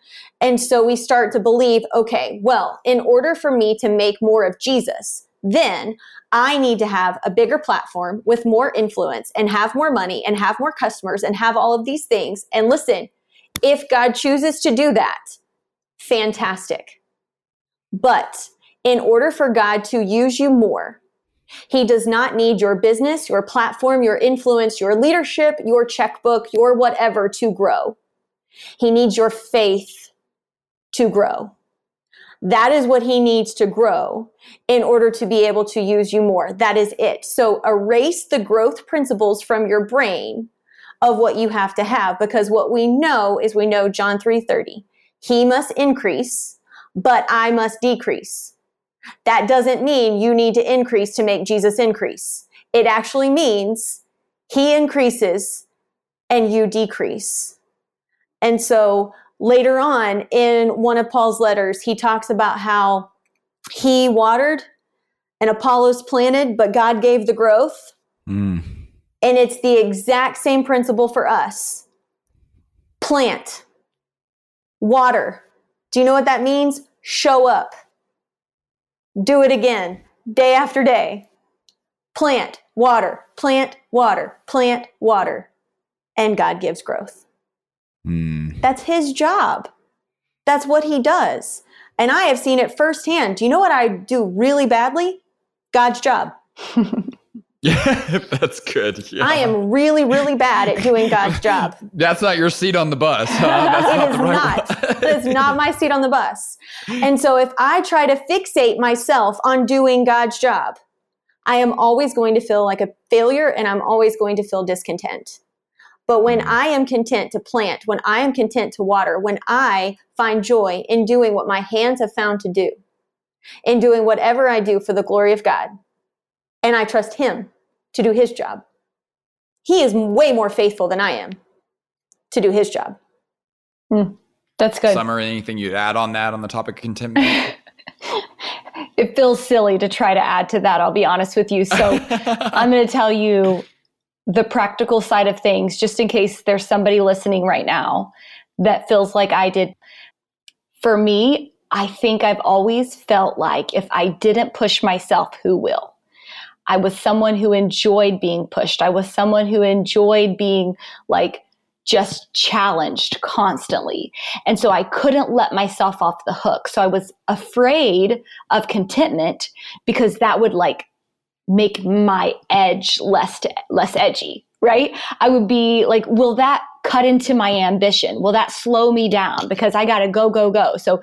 Speaker 1: And so we start to believe, okay, well, in order for me to make more of Jesus, then I need to have a bigger platform with more influence and have more money and have more customers and have all of these things. And listen, if God chooses to do that, fantastic. But in order for God to use you more, he does not need your business, your platform, your influence, your leadership, your checkbook, your whatever to grow. He needs your faith to grow. That is what he needs to grow in order to be able to use you more. That is it. So erase the growth principles from your brain of what you have to have because what we know is we know John 3:30. He must increase, but I must decrease. That doesn't mean you need to increase to make Jesus increase. It actually means he increases and you decrease. And so later on in one of Paul's letters, he talks about how he watered and Apollos planted, but God gave the growth. Mm. And it's the exact same principle for us plant, water. Do you know what that means? Show up. Do it again, day after day. Plant, water, plant, water, plant, water. And God gives growth. Mm. That's his job. That's what he does. And I have seen it firsthand. Do you know what I do really badly? God's job.
Speaker 2: Yeah, that's good. Yeah.
Speaker 1: I am really, really bad at doing God's job.
Speaker 2: that's not your seat on the bus. Huh?
Speaker 1: That's not it is not. It's not my seat on the bus. And so if I try to fixate myself on doing God's job, I am always going to feel like a failure and I'm always going to feel discontent. But when mm. I am content to plant, when I am content to water, when I find joy in doing what my hands have found to do, in doing whatever I do for the glory of God, and I trust Him to do His job, He is way more faithful than I am to do His job.
Speaker 3: Mm, that's good.
Speaker 2: Summer, anything you'd add on that on the topic of contentment?
Speaker 3: it feels silly to try to add to that, I'll be honest with you. So I'm going to tell you the practical side of things, just in case there's somebody listening right now that feels like I did. For me, I think I've always felt like if I didn't push myself, who will? I was someone who enjoyed being pushed. I was someone who enjoyed being like just challenged constantly. And so I couldn't let myself off the hook. So I was afraid of contentment because that would like make my edge less less edgy, right? I would be like, will that cut into my ambition? Will that slow me down because I got to go go go. So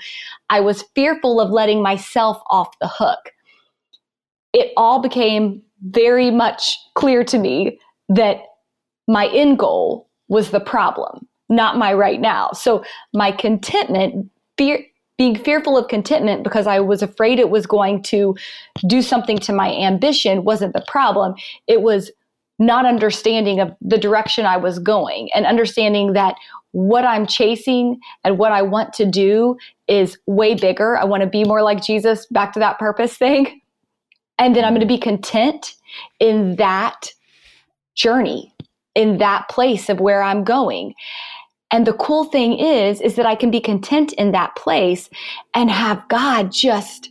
Speaker 3: I was fearful of letting myself off the hook. It all became very much clear to me that my end goal was the problem, not my right now. So my contentment, fear, being fearful of contentment because I was afraid it was going to do something to my ambition wasn't the problem. It was not understanding of the direction I was going and understanding that what I'm chasing and what I want to do is way bigger. I want to be more like Jesus, back to that purpose thing. And then I'm going to be content in that journey in that place of where I'm going. And the cool thing is, is that I can be content in that place and have God just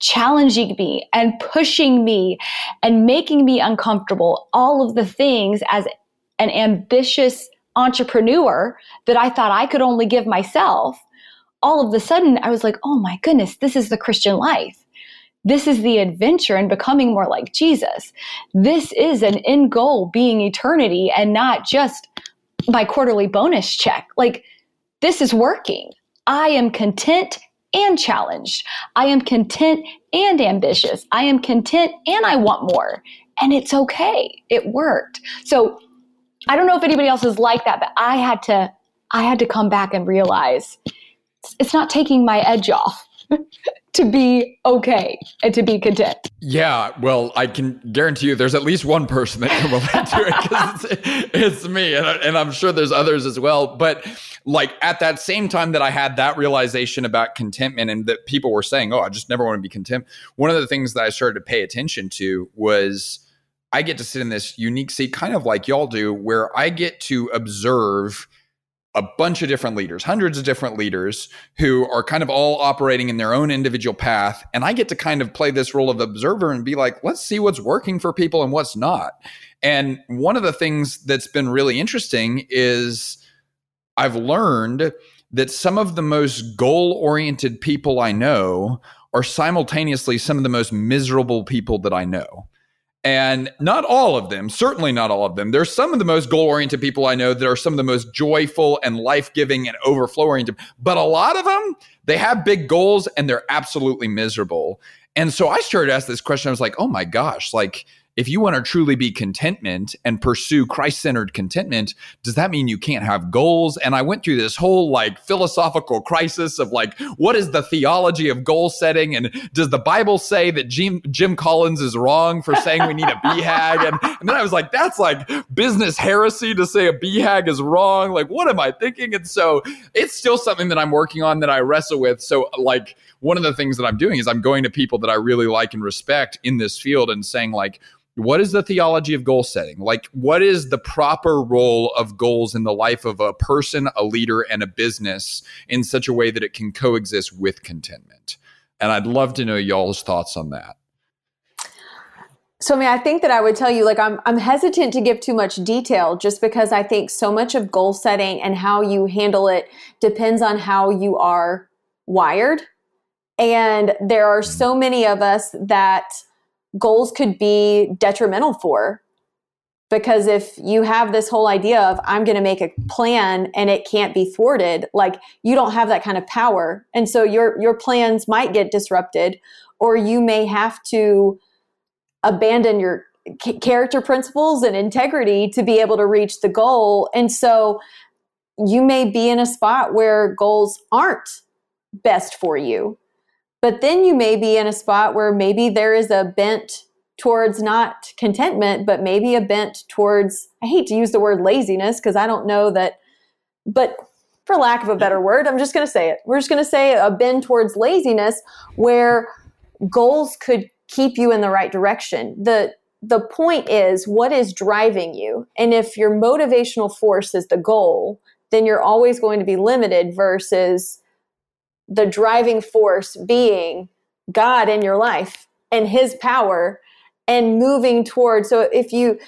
Speaker 3: challenging me and pushing me and making me uncomfortable. All of the things as an ambitious entrepreneur that I thought I could only give myself. All of a sudden, I was like, oh my goodness, this is the Christian life. This is the adventure in becoming more like Jesus. This is an end goal being eternity and not just my quarterly bonus check. Like, this is working. I am content and challenged. I am content and ambitious. I am content and I want more. And it's okay. It worked. So I don't know if anybody else is like that, but I had to I had to come back and realize it's not taking my edge off. to be okay and to be content.
Speaker 2: Yeah, well, I can guarantee you there's at least one person that can relate to it because it's, it's, me, and, and I'm sure there's others as well. But like at that same time that I had that realization about contentment and that people were saying, oh, I just never want to be content, one of the things that I started to pay attention to was I get to sit in this unique seat, kind of like y'all do, where I get to observe – a bunch of different leaders, hundreds of different leaders who are kind of all operating in their own individual path. And I get to kind of play this role of observer and be like, let's see what's working for people and what's not. And one of the things that's been really interesting is I've learned that some of the most goal oriented people I know are simultaneously some of the most miserable people that I know. And not all of them, certainly not all of them. There's some of the most goal oriented people I know that are some of the most joyful and life giving and overflow oriented. But a lot of them, they have big goals and they're absolutely miserable. And so I started to ask this question. I was like, oh my gosh, like if you want to truly be contentment and pursue Christ centered contentment, does that mean you can't have goals? And I went through this whole like philosophical crisis of like, what is the theology of goal setting? And does the Bible say that Jim, Jim Collins is wrong for saying we need a BHAG? And, and then I was like, that's like business heresy to say a BHAG is wrong. Like, what am I thinking? And so it's still something that I'm working on that I wrestle with. So, like, one of the things that I'm doing is I'm going to people that I really like and respect in this field and saying, like, what is the theology of goal setting? Like, what is the proper role of goals in the life of a person, a leader, and a business in such a way that it can coexist with contentment? And I'd love to know y'all's thoughts on that.
Speaker 1: So, I mean, I think that I would tell you, like, I'm, I'm hesitant to give too much detail just because I think so much of goal setting and how you handle it depends on how you are wired. And there are so mm-hmm. many of us that goals could be detrimental for. Because if you have this whole idea of, I'm going to make a plan and it can't be thwarted, like you don't have that kind of power. And so your, your plans might get disrupted, or you may have to abandon your character principles and integrity to be able to reach the goal. And so you may be in a spot where goals aren't best for you. But then you may be in a spot where maybe there is a bent towards not contentment, but maybe a bent towards, I hate to use the word laziness because I don't know that, but for lack of a better word, I'm just going to say it. We're just going to say a bend towards laziness where goals could keep you in the right direction. The the point is what is driving you? And if your motivational force is the goal, then you're always going to be limited versus the driving force being God in your life and his power and moving toward. So if you,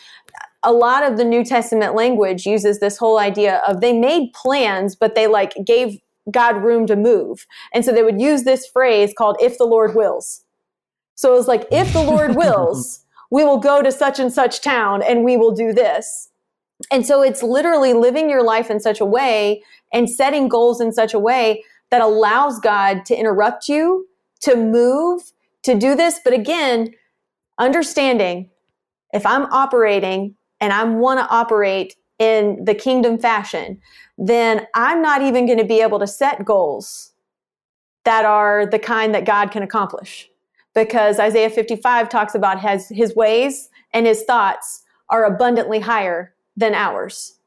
Speaker 1: a lot of the New Testament language uses this whole idea of they made plans, but they like gave God room to move. And so they would use this phrase called if the Lord wills. So it was like, if the Lord wills, we will go to such and such town and we will do this. And so it's literally living your life in such a way and setting goals in such a way that allows God to interrupt you, to move, to do this. But again, understanding if I'm operating and I want to operate in the kingdom fashion, then I'm not even going to be able to set goals that are the kind that God can accomplish. Because Isaiah 55 talks about his, his ways and his thoughts are abundantly higher than ours.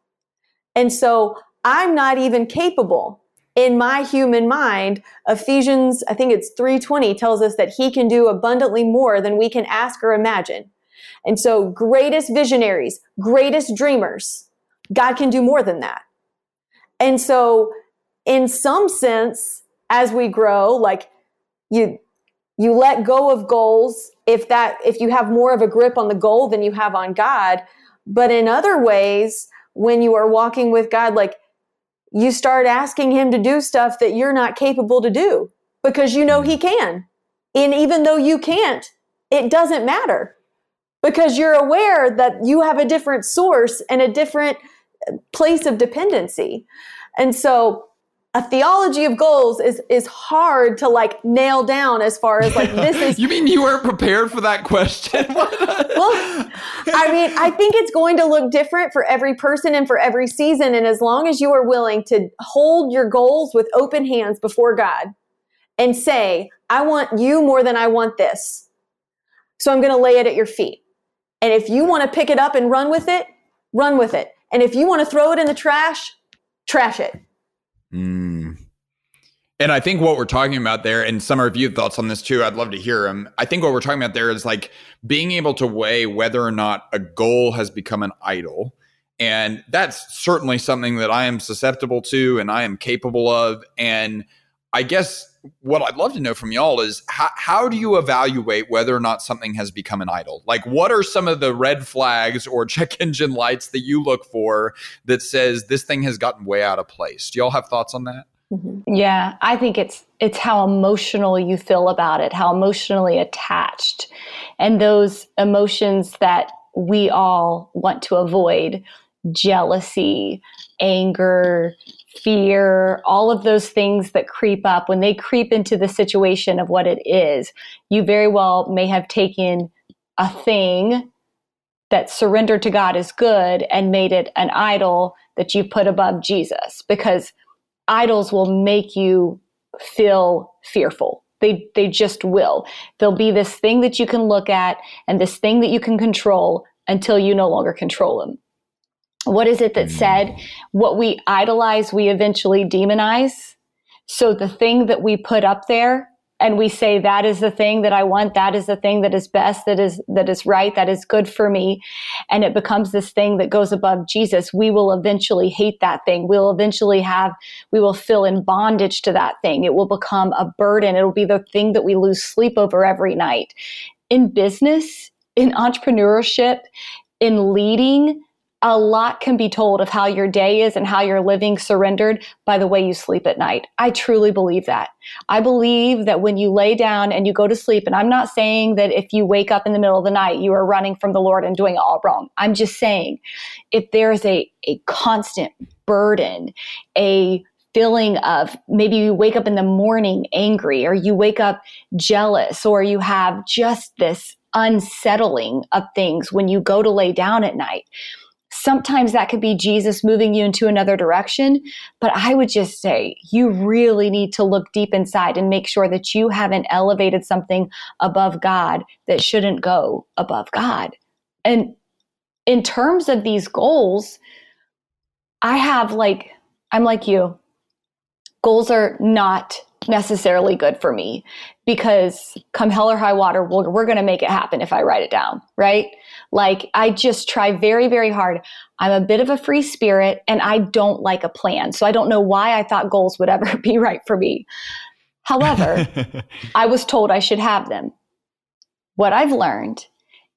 Speaker 1: And so I'm not even capable in my human mind. Ephesians, I think it's 320 tells us that he can do abundantly more than we can ask or imagine. And so greatest visionaries, greatest dreamers, God can do more than that. And so in some sense, as we grow, like you, you let go of goals if that, if you have more of a grip on the goal than you have on God. But in other ways, when you are walking with God, like you start asking him to do stuff that you're not capable to do because you know he mm-hmm. can. And even though you can't, it doesn't matter because you're aware that you have a different source and a different place of dependency. And so a theology of goals is is hard to like nail down as far as like this is
Speaker 2: You mean you weren't prepared for that question? well,
Speaker 1: I mean, I think it's going to look different for every person and for every season and as long as you are willing to hold your goals with open hands before God and say, I want you more than I want this. So I'm going to lay it at your feet. And if you want to pick it up and run with it, run with it. And if you want to throw it in the trash, trash it.
Speaker 2: Mm. And I think what we're talking about there, and some of you have thoughts on this too, I'd love to hear them. I think what we're talking about there is like being able to weigh whether or not a goal has become an idol. And that's certainly something that I am susceptible to and I am capable of. And I guess what I'd love to know from y'all is how, how do you evaluate whether or not something has become an idol? Like, what are some of the red flags or check engine lights that you look for that says this thing has gotten way out of place? Do y'all have thoughts on that?
Speaker 3: Mm-hmm. Yeah, I think it's it's how emotional you feel about it, how emotionally attached, and those emotions that we all want to avoid: jealousy, anger, fear, all of those things that creep up, when they creep into the situation of what it is, you very well may have taken a thing that surrendered to God is good and made it an idol that you put above Jesus because idols will make you feel fearful. They, they just will. There'll be this thing that you can look at and this thing that you can control until you no longer control them what is it that said mm. what we idolize we eventually demonize so the thing that we put up there and we say that is the thing that i want. That is the thing that is best that is that is right that is good for me. And it becomes this thing that goes above jesus. We will eventually hate that thing. We'll eventually have we will feel in bondage to that thing. It will become a burden. It'll be the thing that we lose sleep over every night. In business in entrepreneurship in leading a lot can be told of how your day is and how you're living surrendered by the way you sleep at night. I truly believe that. I believe that when you lay down and you go to sleep, and I'm not saying that if you wake up in the middle of the night, you are running from the Lord and doing it all wrong. I'm just saying if there's a, a constant burden, a feeling of maybe you wake up in the morning angry or you wake up jealous or you have just this unsettling of things when you go to lay down at night Sometimes that could be Jesus moving you into another direction. But I would just say you really need to look deep inside and make sure that you haven't elevated something above God that shouldn't go above God. And in terms of these goals, I have like, I'm like you. Goals are not necessarily good for me because come hell or high water, we're, we're going to make it happen if I write it down, right? Like I just try very, very hard. I'm a bit of a free spirit and I don't like a plan. So I don't know why I thought goals would ever be right for me. However, I was told I should have them. What I've learned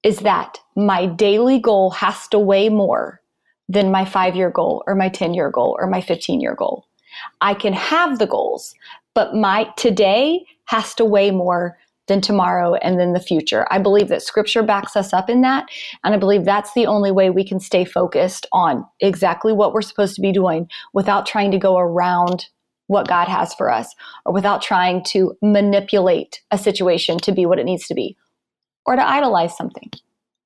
Speaker 3: is that my daily goal has to weigh more than my five year goal or my 10 year goal or my 15 year goal. I can have the goals, but my today has to weigh more than tomorrow and then the future. I believe that scripture backs us up in that. And I believe that's the only way we can stay focused on exactly what we're supposed to be doing without trying to go around what God has for us or without trying to manipulate a situation to be what it needs to be or to idolize something.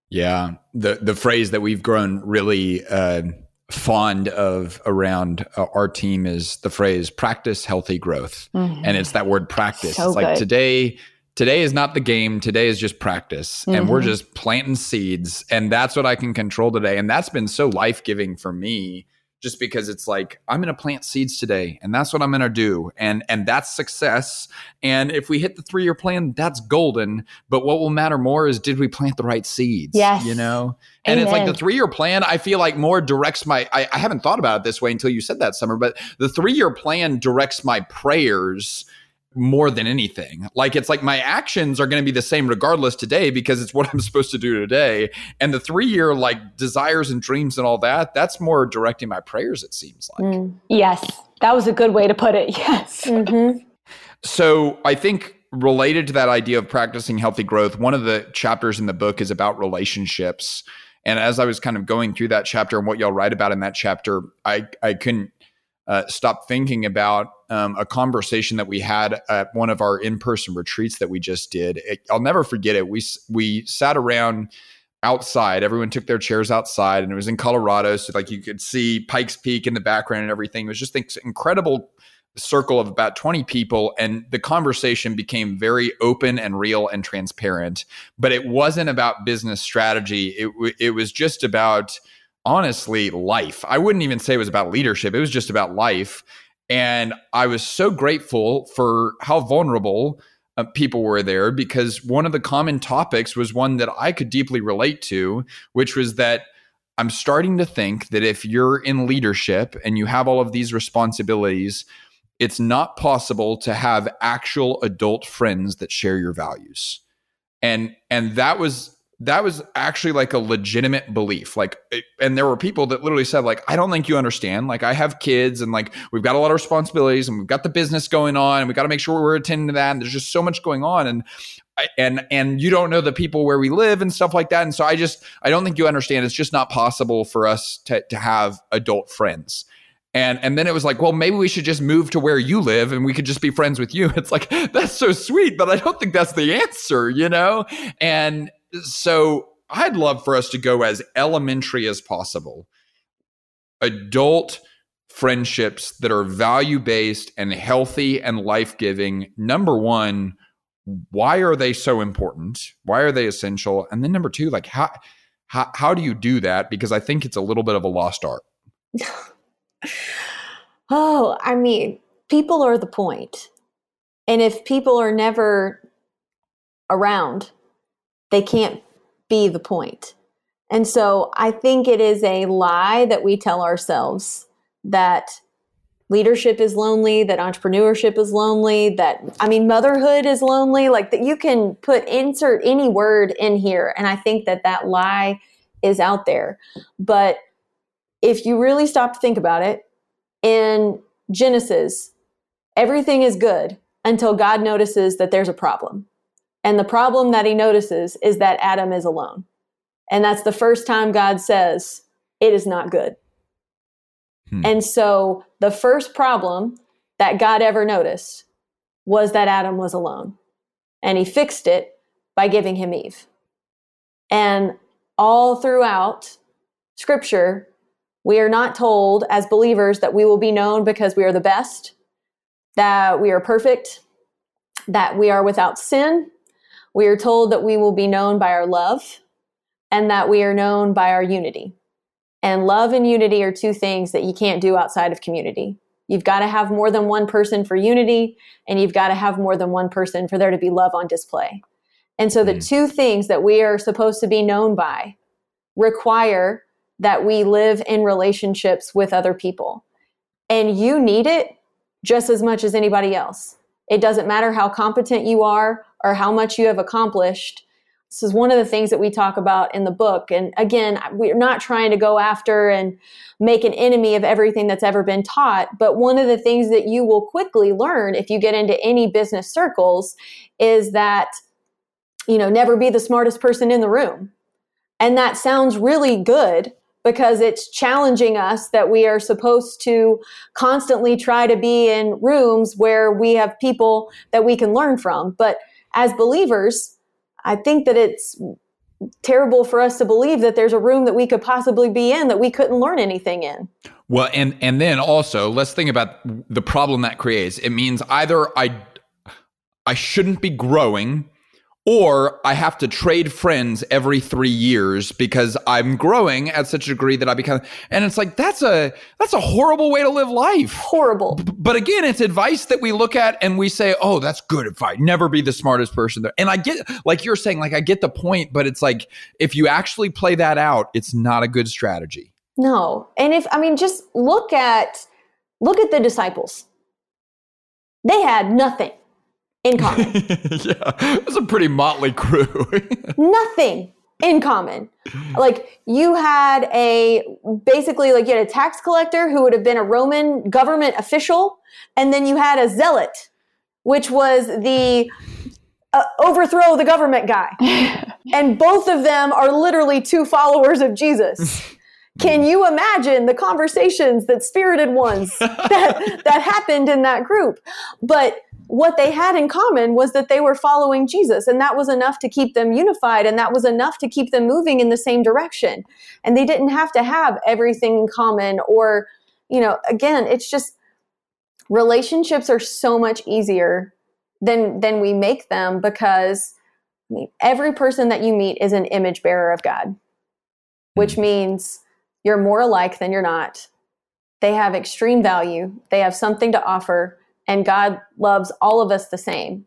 Speaker 2: Yeah. The, the phrase that we've grown really, uh, fond of around uh, our team is the phrase practice healthy growth mm-hmm. and it's that word practice so it's like good. today today is not the game. Today is just practice. Mm-hmm. and we're mm-hmm. just planting seeds. And that's what i can control today. And that's been so life-giving for me just because it's like i'm going to plant seeds today. And that's what i'm going to do. And and that's success. And if we hit the three year plan that's golden. But what will matter more is did we plant the right seeds
Speaker 3: yes.
Speaker 2: you know? And Amen. it's like the three year plan i feel like more directs my I, I haven't thought about it this way until you said that summer but the three year plan directs my prayers more than anything. Like it's like my actions are going to be the same regardless today because it's what I'm supposed to do today. And the three year like desires and dreams and all that, that's more directing my prayers, it seems like. Mm.
Speaker 3: Yes. That was a good way to put it. Yes. Mm-hmm.
Speaker 2: So I think related to that idea of practicing healthy growth, one of the chapters in the book is about relationships. And as I was kind of going through that chapter and what y'all write about in that chapter, I, I couldn't uh, stop thinking about um, a conversation that we had at one of our in-person retreats that we just did. It, I'll never forget it. We we sat around outside. Everyone took their chairs outside, and it was in Colorado, so like you could see Pikes Peak in the background and everything. It was just this incredible circle of about 20 people and the conversation became very open and real and transparent but it wasn't about business strategy it, it was just about honestly life. I wouldn't even say it was about leadership, it was just about life. And I was so grateful for how vulnerable uh, people were there because one of the common topics was one that I could deeply relate to, which was that I'm starting to think that if you're in leadership and you have all of these responsibilities, it's not possible to have actual adult friends that share your values. And and that was that was actually like a legitimate belief. Like and there were people that literally said like i don't think you understand. Like i have kids and like we've got a lot of responsibilities and we've got the business going on and we got to make sure we're attending to that and there's just so much going on and and and you don't know the people where we live and stuff like that. And so i just i don't think you understand. It's just not possible for us to to have adult friends. And and then it was like well maybe we should just move to where you live and we could just be friends with you. It's like that's so sweet but i don't think that's the answer you know? And so I'd love for us to go as elementary as possible. Adult friendships that are value based and healthy and life giving. Number one, why are they so important? Why are they essential? And then number two, like how how how do you do that? Because I think it's a little bit of a lost art.
Speaker 1: oh, I mean, people are the point. And if people are never around, they can't be the point. And so I think it is a lie that we tell ourselves that leadership is lonely, that entrepreneurship is lonely, that I mean motherhood is lonely, like that you can put insert any word in here and I think that that lie is out there. But if you really stop to think about it, in Genesis, everything is good until God notices that there's a problem. And the problem that he notices is that Adam is alone. And that's the first time God says, it is not good. Hmm. And so the first problem that God ever noticed was that Adam was alone. And he fixed it by giving him Eve. And all throughout scripture, we are not told as believers that we will be known because we are the best, that we are perfect, that we are without sin, we are told that we will be known by our love and that we are known by our unity. And love and unity are two things that you can't do outside of community. You've got to have more than one person for unity, and you've got to have more than one person for there to be love on display. And so the mm. two things that we are supposed to be known by require that we live in relationships with other people. And you need it just as much as anybody else. It doesn't matter how competent you are or how much you have accomplished. This is one of the things that we talk about in the book. And again, we're not trying to go after and make an enemy of everything that's ever been taught. But one of the things that you will quickly learn if you get into any business circles is that, you know, never be the smartest person in the room. And that sounds really good because it's challenging us that we are supposed to constantly try to be in rooms where we have people that we can learn from. But as believers, I think that it's terrible for us to believe that there's a room that we could possibly be in that we couldn't learn anything in.
Speaker 2: Well, and and then also let's think about the problem that creates. It means either I I shouldn't be growing or I have to trade friends every three years because I'm growing at such a degree that I become. And it's like that's a that's a horrible way to live life.
Speaker 1: Horrible.
Speaker 2: B- but again, it's advice that we look at and we say, "Oh, that's good advice. Never be the smartest person there." And I get, like you're saying, like I get the point, but it's like if you actually play that out, it's not a good strategy.
Speaker 1: No, and if I mean, just look at look at the disciples. They had nothing in common.
Speaker 2: yeah, it's a pretty motley crew.
Speaker 1: Nothing in common. Like you had a basically like you had a tax collector who would have been a Roman government official, and then you had a zealot, which was the uh, overthrow the government guy. and both of them are literally two followers of Jesus. Can you imagine the conversations that spirited ones that that happened in that group? But what they had in common was that they were following Jesus, and that was enough to keep them unified, and that was enough to keep them moving in the same direction. And they didn't have to have everything in common, or, you know, again, it's just relationships are so much easier than than we make them because I mean, every person that you meet is an image bearer of God, which hmm. means you're more alike than you're not. They have extreme value. They have something to offer and God loves all of us the same.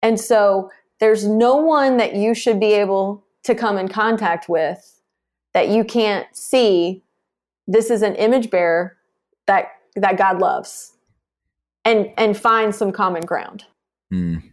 Speaker 1: And so there's no one that you should be able to come in contact with that you can't see this is an image bearer that that God loves and and find some common ground.
Speaker 2: Mm.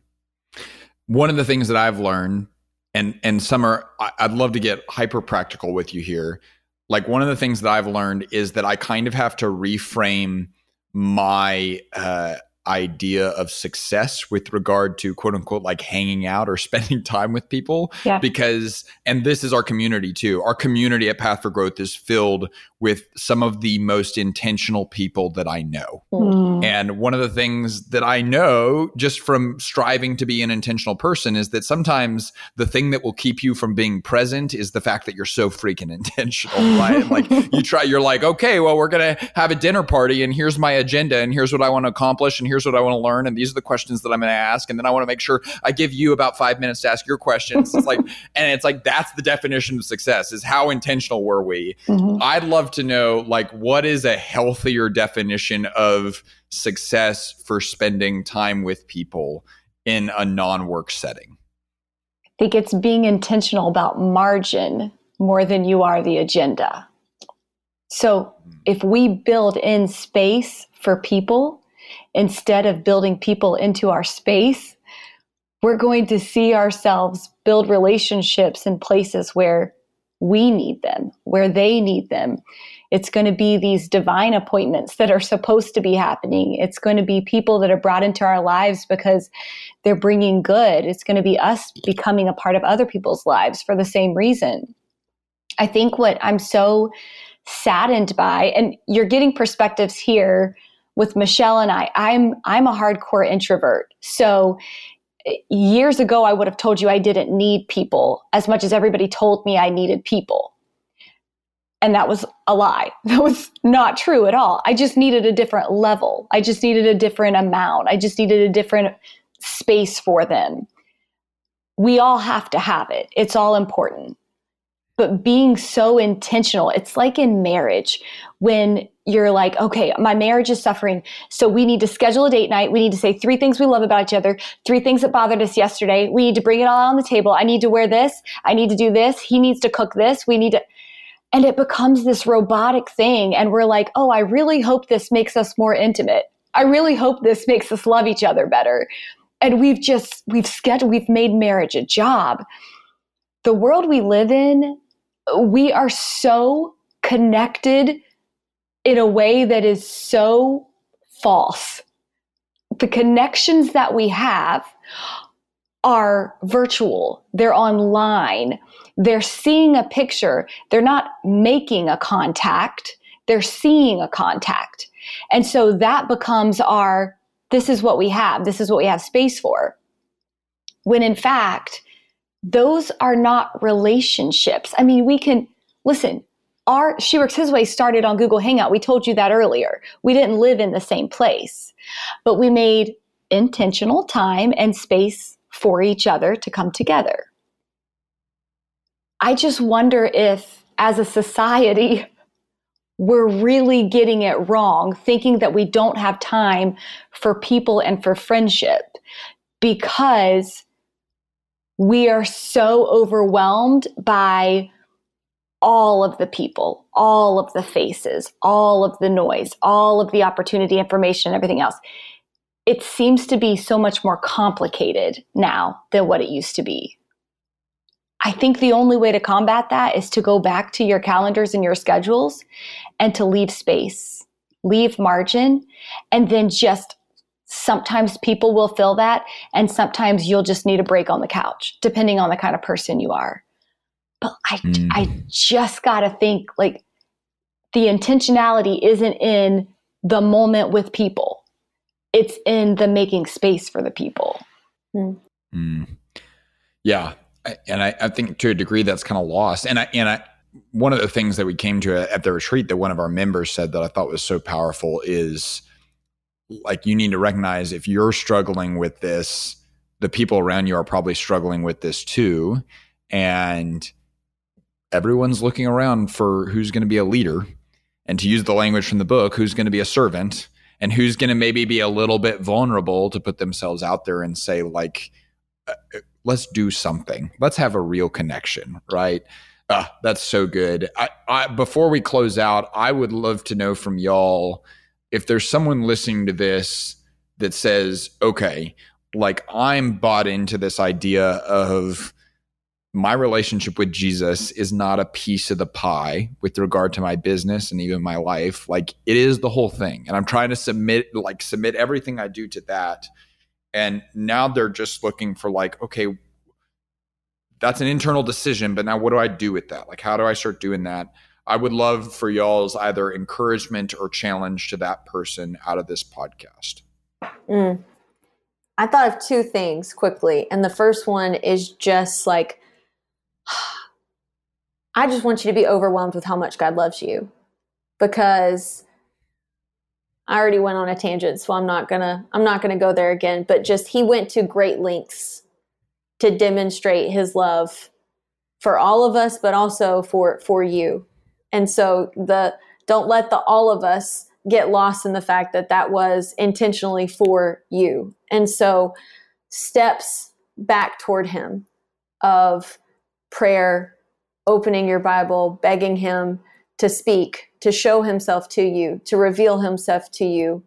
Speaker 2: One of the things that I've learned and and Summer I'd love to get hyper practical with you here. Like one of the things that I've learned is that I kind of have to reframe my uh, idea of success with regard to quote unquote like hanging out or spending time with people yeah. because and this is our community too our community at path for growth is filled with some of the most intentional people that I know. Mm. And one of the things that I know just from striving to be an intentional person is that sometimes the thing that will keep you from being present is the fact that you're so freaking intentional, right? like you try, you're like, okay, well, we're to have a dinner party and here's my agenda and here's what I want to accomplish and here's what I want to learn. And these are the questions that I'm going to ask. And then I want to make sure I give you about five minutes to ask your questions. It's like, and it's like, that's the definition of success is how intentional were we? Mm-hmm. I'd love to know like what is a healthier definition of success for spending time with people in a non-work setting?
Speaker 3: I think it's being intentional about margin more than you are the agenda. So if we build in space for people instead of building people into our space, we're going to see ourselves build relationships in places where we need them, where they need them. It's going to be these divine appointments that are supposed to be happening. It's going to be people that are brought into our lives because they're bringing good. It's going to be us becoming a part of other people's lives for the same reason. I think what I'm so saddened by, and you're getting perspectives here with Michelle and I. I'm I'm a hardcore introvert. So years ago I would have told you I didn't need people as much as everybody told me I needed people. And that was a lie. That was not true at all. I just needed a different level. I just needed a different amount. I just needed a different space for them. We all have to have it, it's all important. But being so intentional, it's like in marriage when you're like, okay, my marriage is suffering. So we need to schedule a date night. We need to say three things we love about each other, three things that bothered us yesterday. We need to bring it all on the table. I need to wear this. I need to do this. He needs to cook this. We need to and it becomes this robotic thing. And we're like, oh, I really hope this makes us more intimate. I really hope this makes us love each other better. And we've just, we've scheduled, we've made marriage a job. the world we live in, we are so connected in a way that is so false. The connections that we have are virtual, they're online, they're seeing a picture, they're not making a contact, they're seeing a contact. And so that becomes our this is what we have, this is what we have space for. When in fact, those are not relationships. I mean, we can listen, our She Works His Way started on Google Hangout. We told you that earlier. We didn't live in the same place, but we made intentional time and space for each other to come together. I just wonder if, as a society, we're really getting it wrong, thinking that we don't have time for people and for friendship because we are so overwhelmed by all of the people, all of the faces, all of the noise, all of the opportunity, information, everything else. It seems to be so much more complicated now than what it used to be. I think the only way to combat that is to go back to your calendars and your schedules and to leave space, leave margin, and then just sometimes people will fill that. And sometimes you'll just need a break on the couch, depending on the kind of person you are. But I, mm. I just got to think like the intentionality isn't in the moment with people, it's in the making space for the people.
Speaker 2: Mm. Mm. Yeah. And I, I think to a degree that's kind of lost. And I, and I, one of the things that we came to at the retreat that one of our members said that I thought was so powerful is like you need to recognize if you're struggling with this, the people around you are probably struggling with this too. And everyone's looking around for who's going to be a leader and to use the language from the book who's going to be a servant and who's going to maybe be a little bit vulnerable to put themselves out there and say like uh, uh, let's do something. Let's have a real connection right? Uh, that's so good. I, I, before we close out i would love to know from y'all if there's someone listening to this that says okay like i'm bought into this idea of my relationship with Jesus is not a piece of the pie with regard to my business and even my life. Like it is the whole thing. And I'm trying to submit, like, submit everything I do to that. And now they're just looking for, like, okay, that's an internal decision, but now what do I do with that? Like, how do I start doing that? I would love for y'all's either encouragement or challenge to that person out of this podcast.
Speaker 1: Mm. I thought of two things quickly. And the first one is just like, I just want you to be overwhelmed with how much God loves you because I already went on a tangent, so I'm not gonna I'm not gonna go there again. But just he went to great lengths to demonstrate his love for all of us, but also for for you. And so the don't let the all of us get lost in the fact that that was intentionally for you. And so steps back toward him of prayer, opening your Bible, begging Him to speak, to show Himself to you, to reveal Himself to you,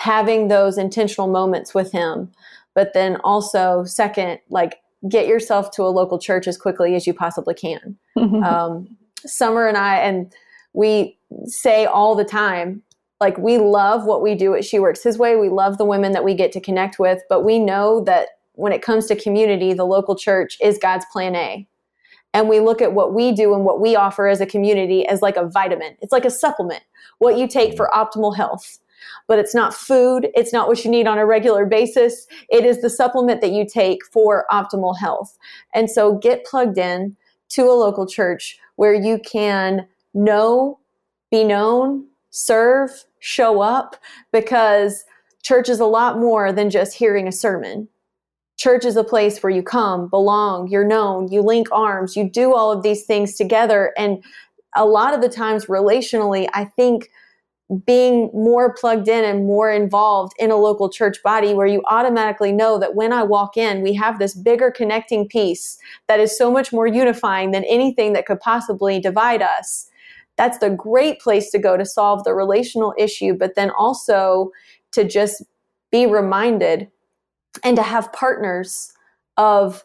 Speaker 1: having those intentional moments with Him. But then also, second, like get yourself to a local church as quickly as you possibly can. um, Summer and I, and we say all the time, like we love what we do at She Works His Way. We love the women that we get to connect with, but we know that when it comes to community, the local church is God's plan A and we look at what we do and what we offer as a community as like a vitamin. It's like a supplement, what you take for optimal health. But it's not food. It's not what you need on a regular basis. It is the supplement that you take for optimal health. And so get plugged in to a local church where you can know, be known, serve, show up because church is a lot more than just hearing a sermon. Church is a place where you come, belong, you're known, you link arms, you do all of these things together. And a lot of the times, relationally, I think being more plugged in and more involved in a local church body where you automatically know that when I walk in, we have this bigger connecting piece that is so much more unifying than anything that could possibly divide us. That's the great place to go to solve the relational issue, but then also to just be reminded and to have partners of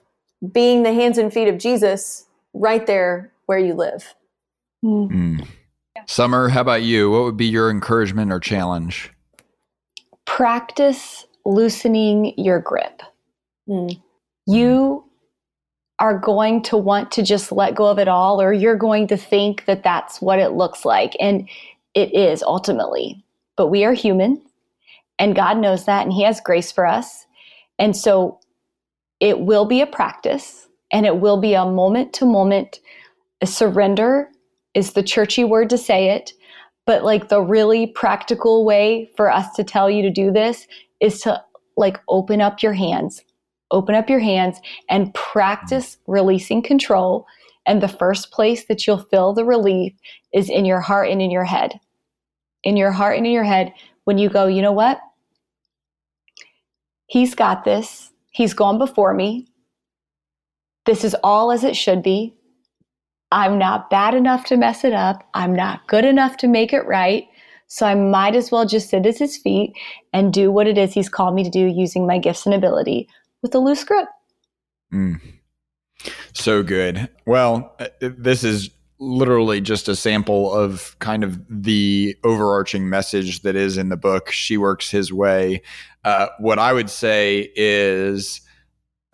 Speaker 1: being the hands and feet of Jesus right there where you live.
Speaker 2: Mm. Summer, how about you? What would be your encouragement or challenge?
Speaker 3: Practice loosening your grip. Mm. You are going to want to just let go of it all, or you're going to think that that's what it looks like. And it is ultimately. But we are human, and God knows that, and He has grace for us. And so it will be a practice, and it will be a moment to moment surrender is the churchy word to say it. But like the really practical way for us to tell you to do this is to like open up your hands, open up your hands and practice releasing control. And the first place that you'll feel the relief is in your heart and in your head. In your heart and in your head, when you go, you know what? He's got this. He's gone before me. This is all as it should be. I'm not bad enough to mess it up. I'm not good enough to make it right. So I might as well just sit at his feet and do what it is he's called me to do using my gifts and ability with a loose grip.
Speaker 2: Mm. So good. Well, uh, this is literally just a sample of kind of the overarching message that is in the book. She works his way. Uh, what I would say is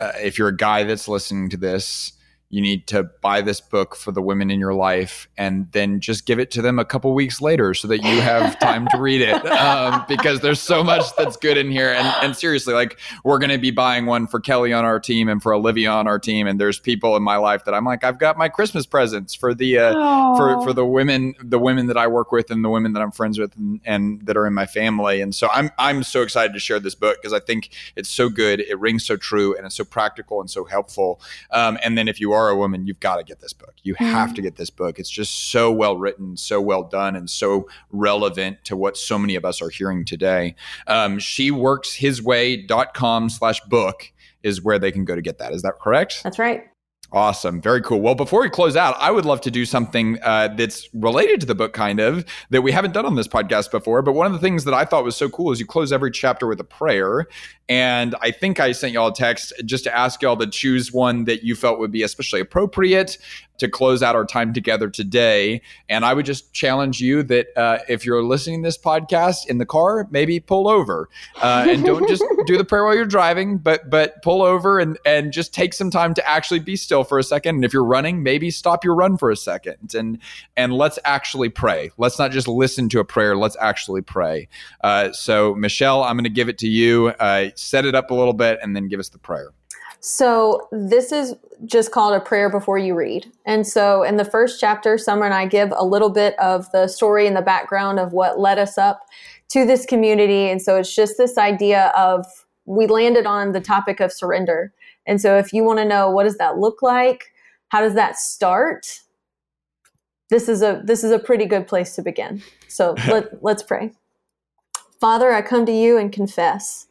Speaker 2: uh, if you're a guy that's listening to this, you need to buy this book for the women in your life and then just give it to them a couple weeks later so that you have time to read it um, because there's so much that's good in here. And, and seriously like we're going to be buying one for kelly on our team and for olivia on our team. And there's people in my life that i'm like i've got my christmas presents for the uh, for, for the women the women that i work with and the women that i'm friends with and, and that are in my family. And so i'm i'm so excited to share this book because i think it's so good it rings so true and it's so practical and so helpful. Um, and then if you are are a woman, you've got to get this book. You have to mm-hmm. get this book. It's just so well written, so well done, and so relevant to what so many of us are hearing today. Um, she works slash book is where they can go to get that. Is that correct?
Speaker 1: That's right.
Speaker 2: Awesome. Very cool. Well, before we close out, I would love to do something uh, that's related to the book, kind of, that we haven't done on this podcast before. But one of the things that I thought was so cool is you close every chapter with a prayer. And I think I sent y'all a text just to ask y'all to choose one that you felt would be especially appropriate to close out our time together today. And I would just challenge you that uh, if you're listening to this podcast in the car, maybe pull over uh, and don't just do the prayer while you're driving, but but pull over and and just take some time to actually be still for a second. And if you're running, maybe stop your run for a second and and let's actually pray. Let's not just listen to a prayer. Let's actually pray. Uh, so Michelle, I'm going to give it to you. Uh, set it up a little bit and then give us the prayer.
Speaker 1: So this is just called a prayer before you read. And so in the first chapter, Summer and I give a little bit of the story and the background of what led us up to this community. And so it's just this idea of we landed on the topic of surrender. And so if you want to know what does that look like, how does that start? This is a this is a pretty good place to begin. So let, let's pray. Father, I come to you and confess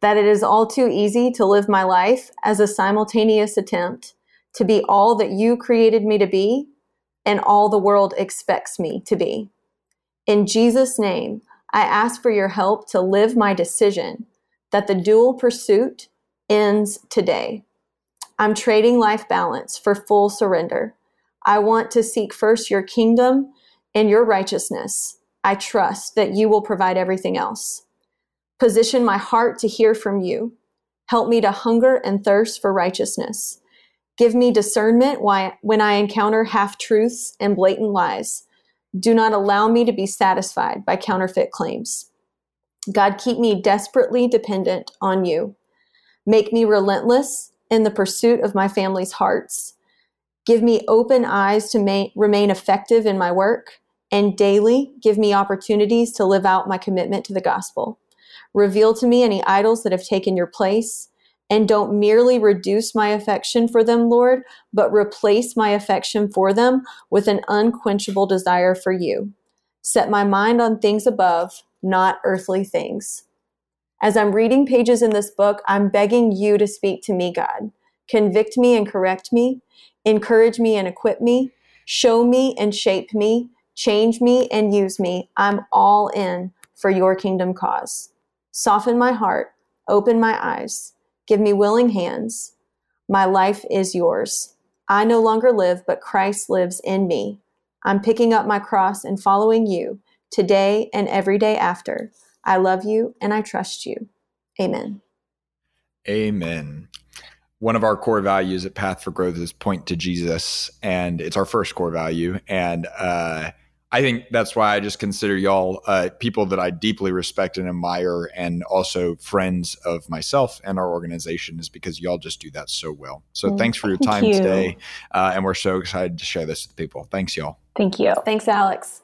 Speaker 1: that it is all too easy to live my life as a simultaneous attempt to be all that you created me to be and all the world expects me to be. In Jesus' name, I ask for your help to live my decision that the dual pursuit ends today. I'm trading life balance for full surrender. I want to seek first your kingdom and your righteousness. I trust that you will provide everything else. Position my heart to hear from you. Help me to hunger and thirst for righteousness. Give me discernment when I encounter half truths and blatant lies. Do not allow me to be satisfied by counterfeit claims. God, keep me desperately dependent on you. Make me relentless in the pursuit of my family's hearts. Give me open eyes to ma- remain effective in my work, and daily give me opportunities to live out my commitment to the gospel. Reveal to me any idols that have taken your place. And don't merely reduce my affection for them, Lord, but replace my affection for them with an unquenchable desire for you. Set my mind on things above, not earthly things. As I'm reading pages in this book, I'm begging you to speak to me, God. Convict me and correct me, encourage me and equip me, show me and shape me, change me and use me. I'm all in for your kingdom cause. Soften my heart, open my eyes, give me willing hands. My life is yours. I no longer live, but Christ lives in me. I'm picking up my cross and following you today and every day after. I love you and I trust you. Amen.
Speaker 2: Amen. One of our core values at Path for Growth is point to Jesus, and it's our first core value. And uh, I think that's why I just consider y'all uh, people that I deeply respect and admire, and also friends of myself and our organization, is because y'all just do that so well. So mm, thanks for your time you. today, uh, and we're so excited to share this with people. Thanks, y'all.
Speaker 3: Thank you.
Speaker 1: Thanks, Alex.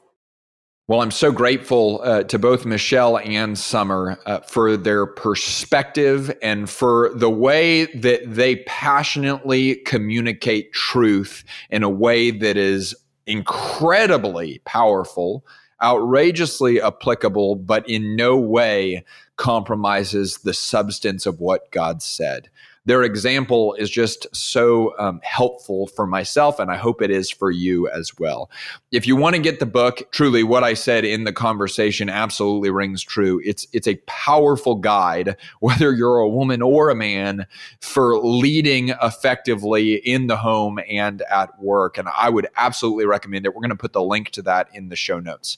Speaker 2: Well, I'm so grateful uh, to both Michelle and Summer uh, for their perspective and for the way that they passionately communicate truth in a way that is incredibly powerful, outrageously applicable, but in no way compromises the substance of what God said their example is just so um, helpful for myself, and I hope it is for you as well. If you want to get the book, truly, what I said in the conversation absolutely rings true. It's it's a powerful guide, whether you're a woman or a man, for leading effectively in the home and at work. And I would absolutely recommend it. We're going to put the link to that in the show notes.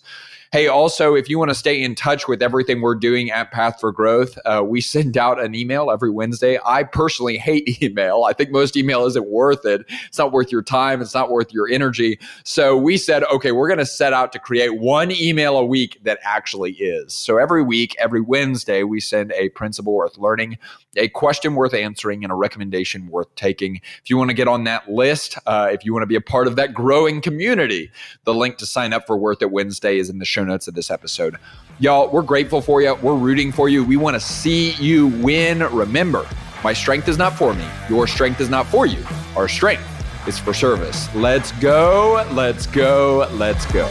Speaker 2: Hey, also, if you want to stay in touch with everything we're doing at Path for Growth, uh, we send out an email every Wednesday. I personally hate email. I think most email isn't worth it. It's not worth your time. It's not worth your energy. So we said, okay, we're going to set out to create one email a week that actually is. So every week, every Wednesday, we send a principle worth learning, a question worth answering, and a recommendation worth taking. If you want to get on that list, uh, if you want to be a part of that growing community, the link to sign up for Worth It Wednesday is in the show notes of this episode. Y'all, we're grateful for you. We're rooting for you. We want to see you win. Remember, my strength is not for me. Your strength is not for you. Our strength is for service. Let's go. Let's go. Let's go.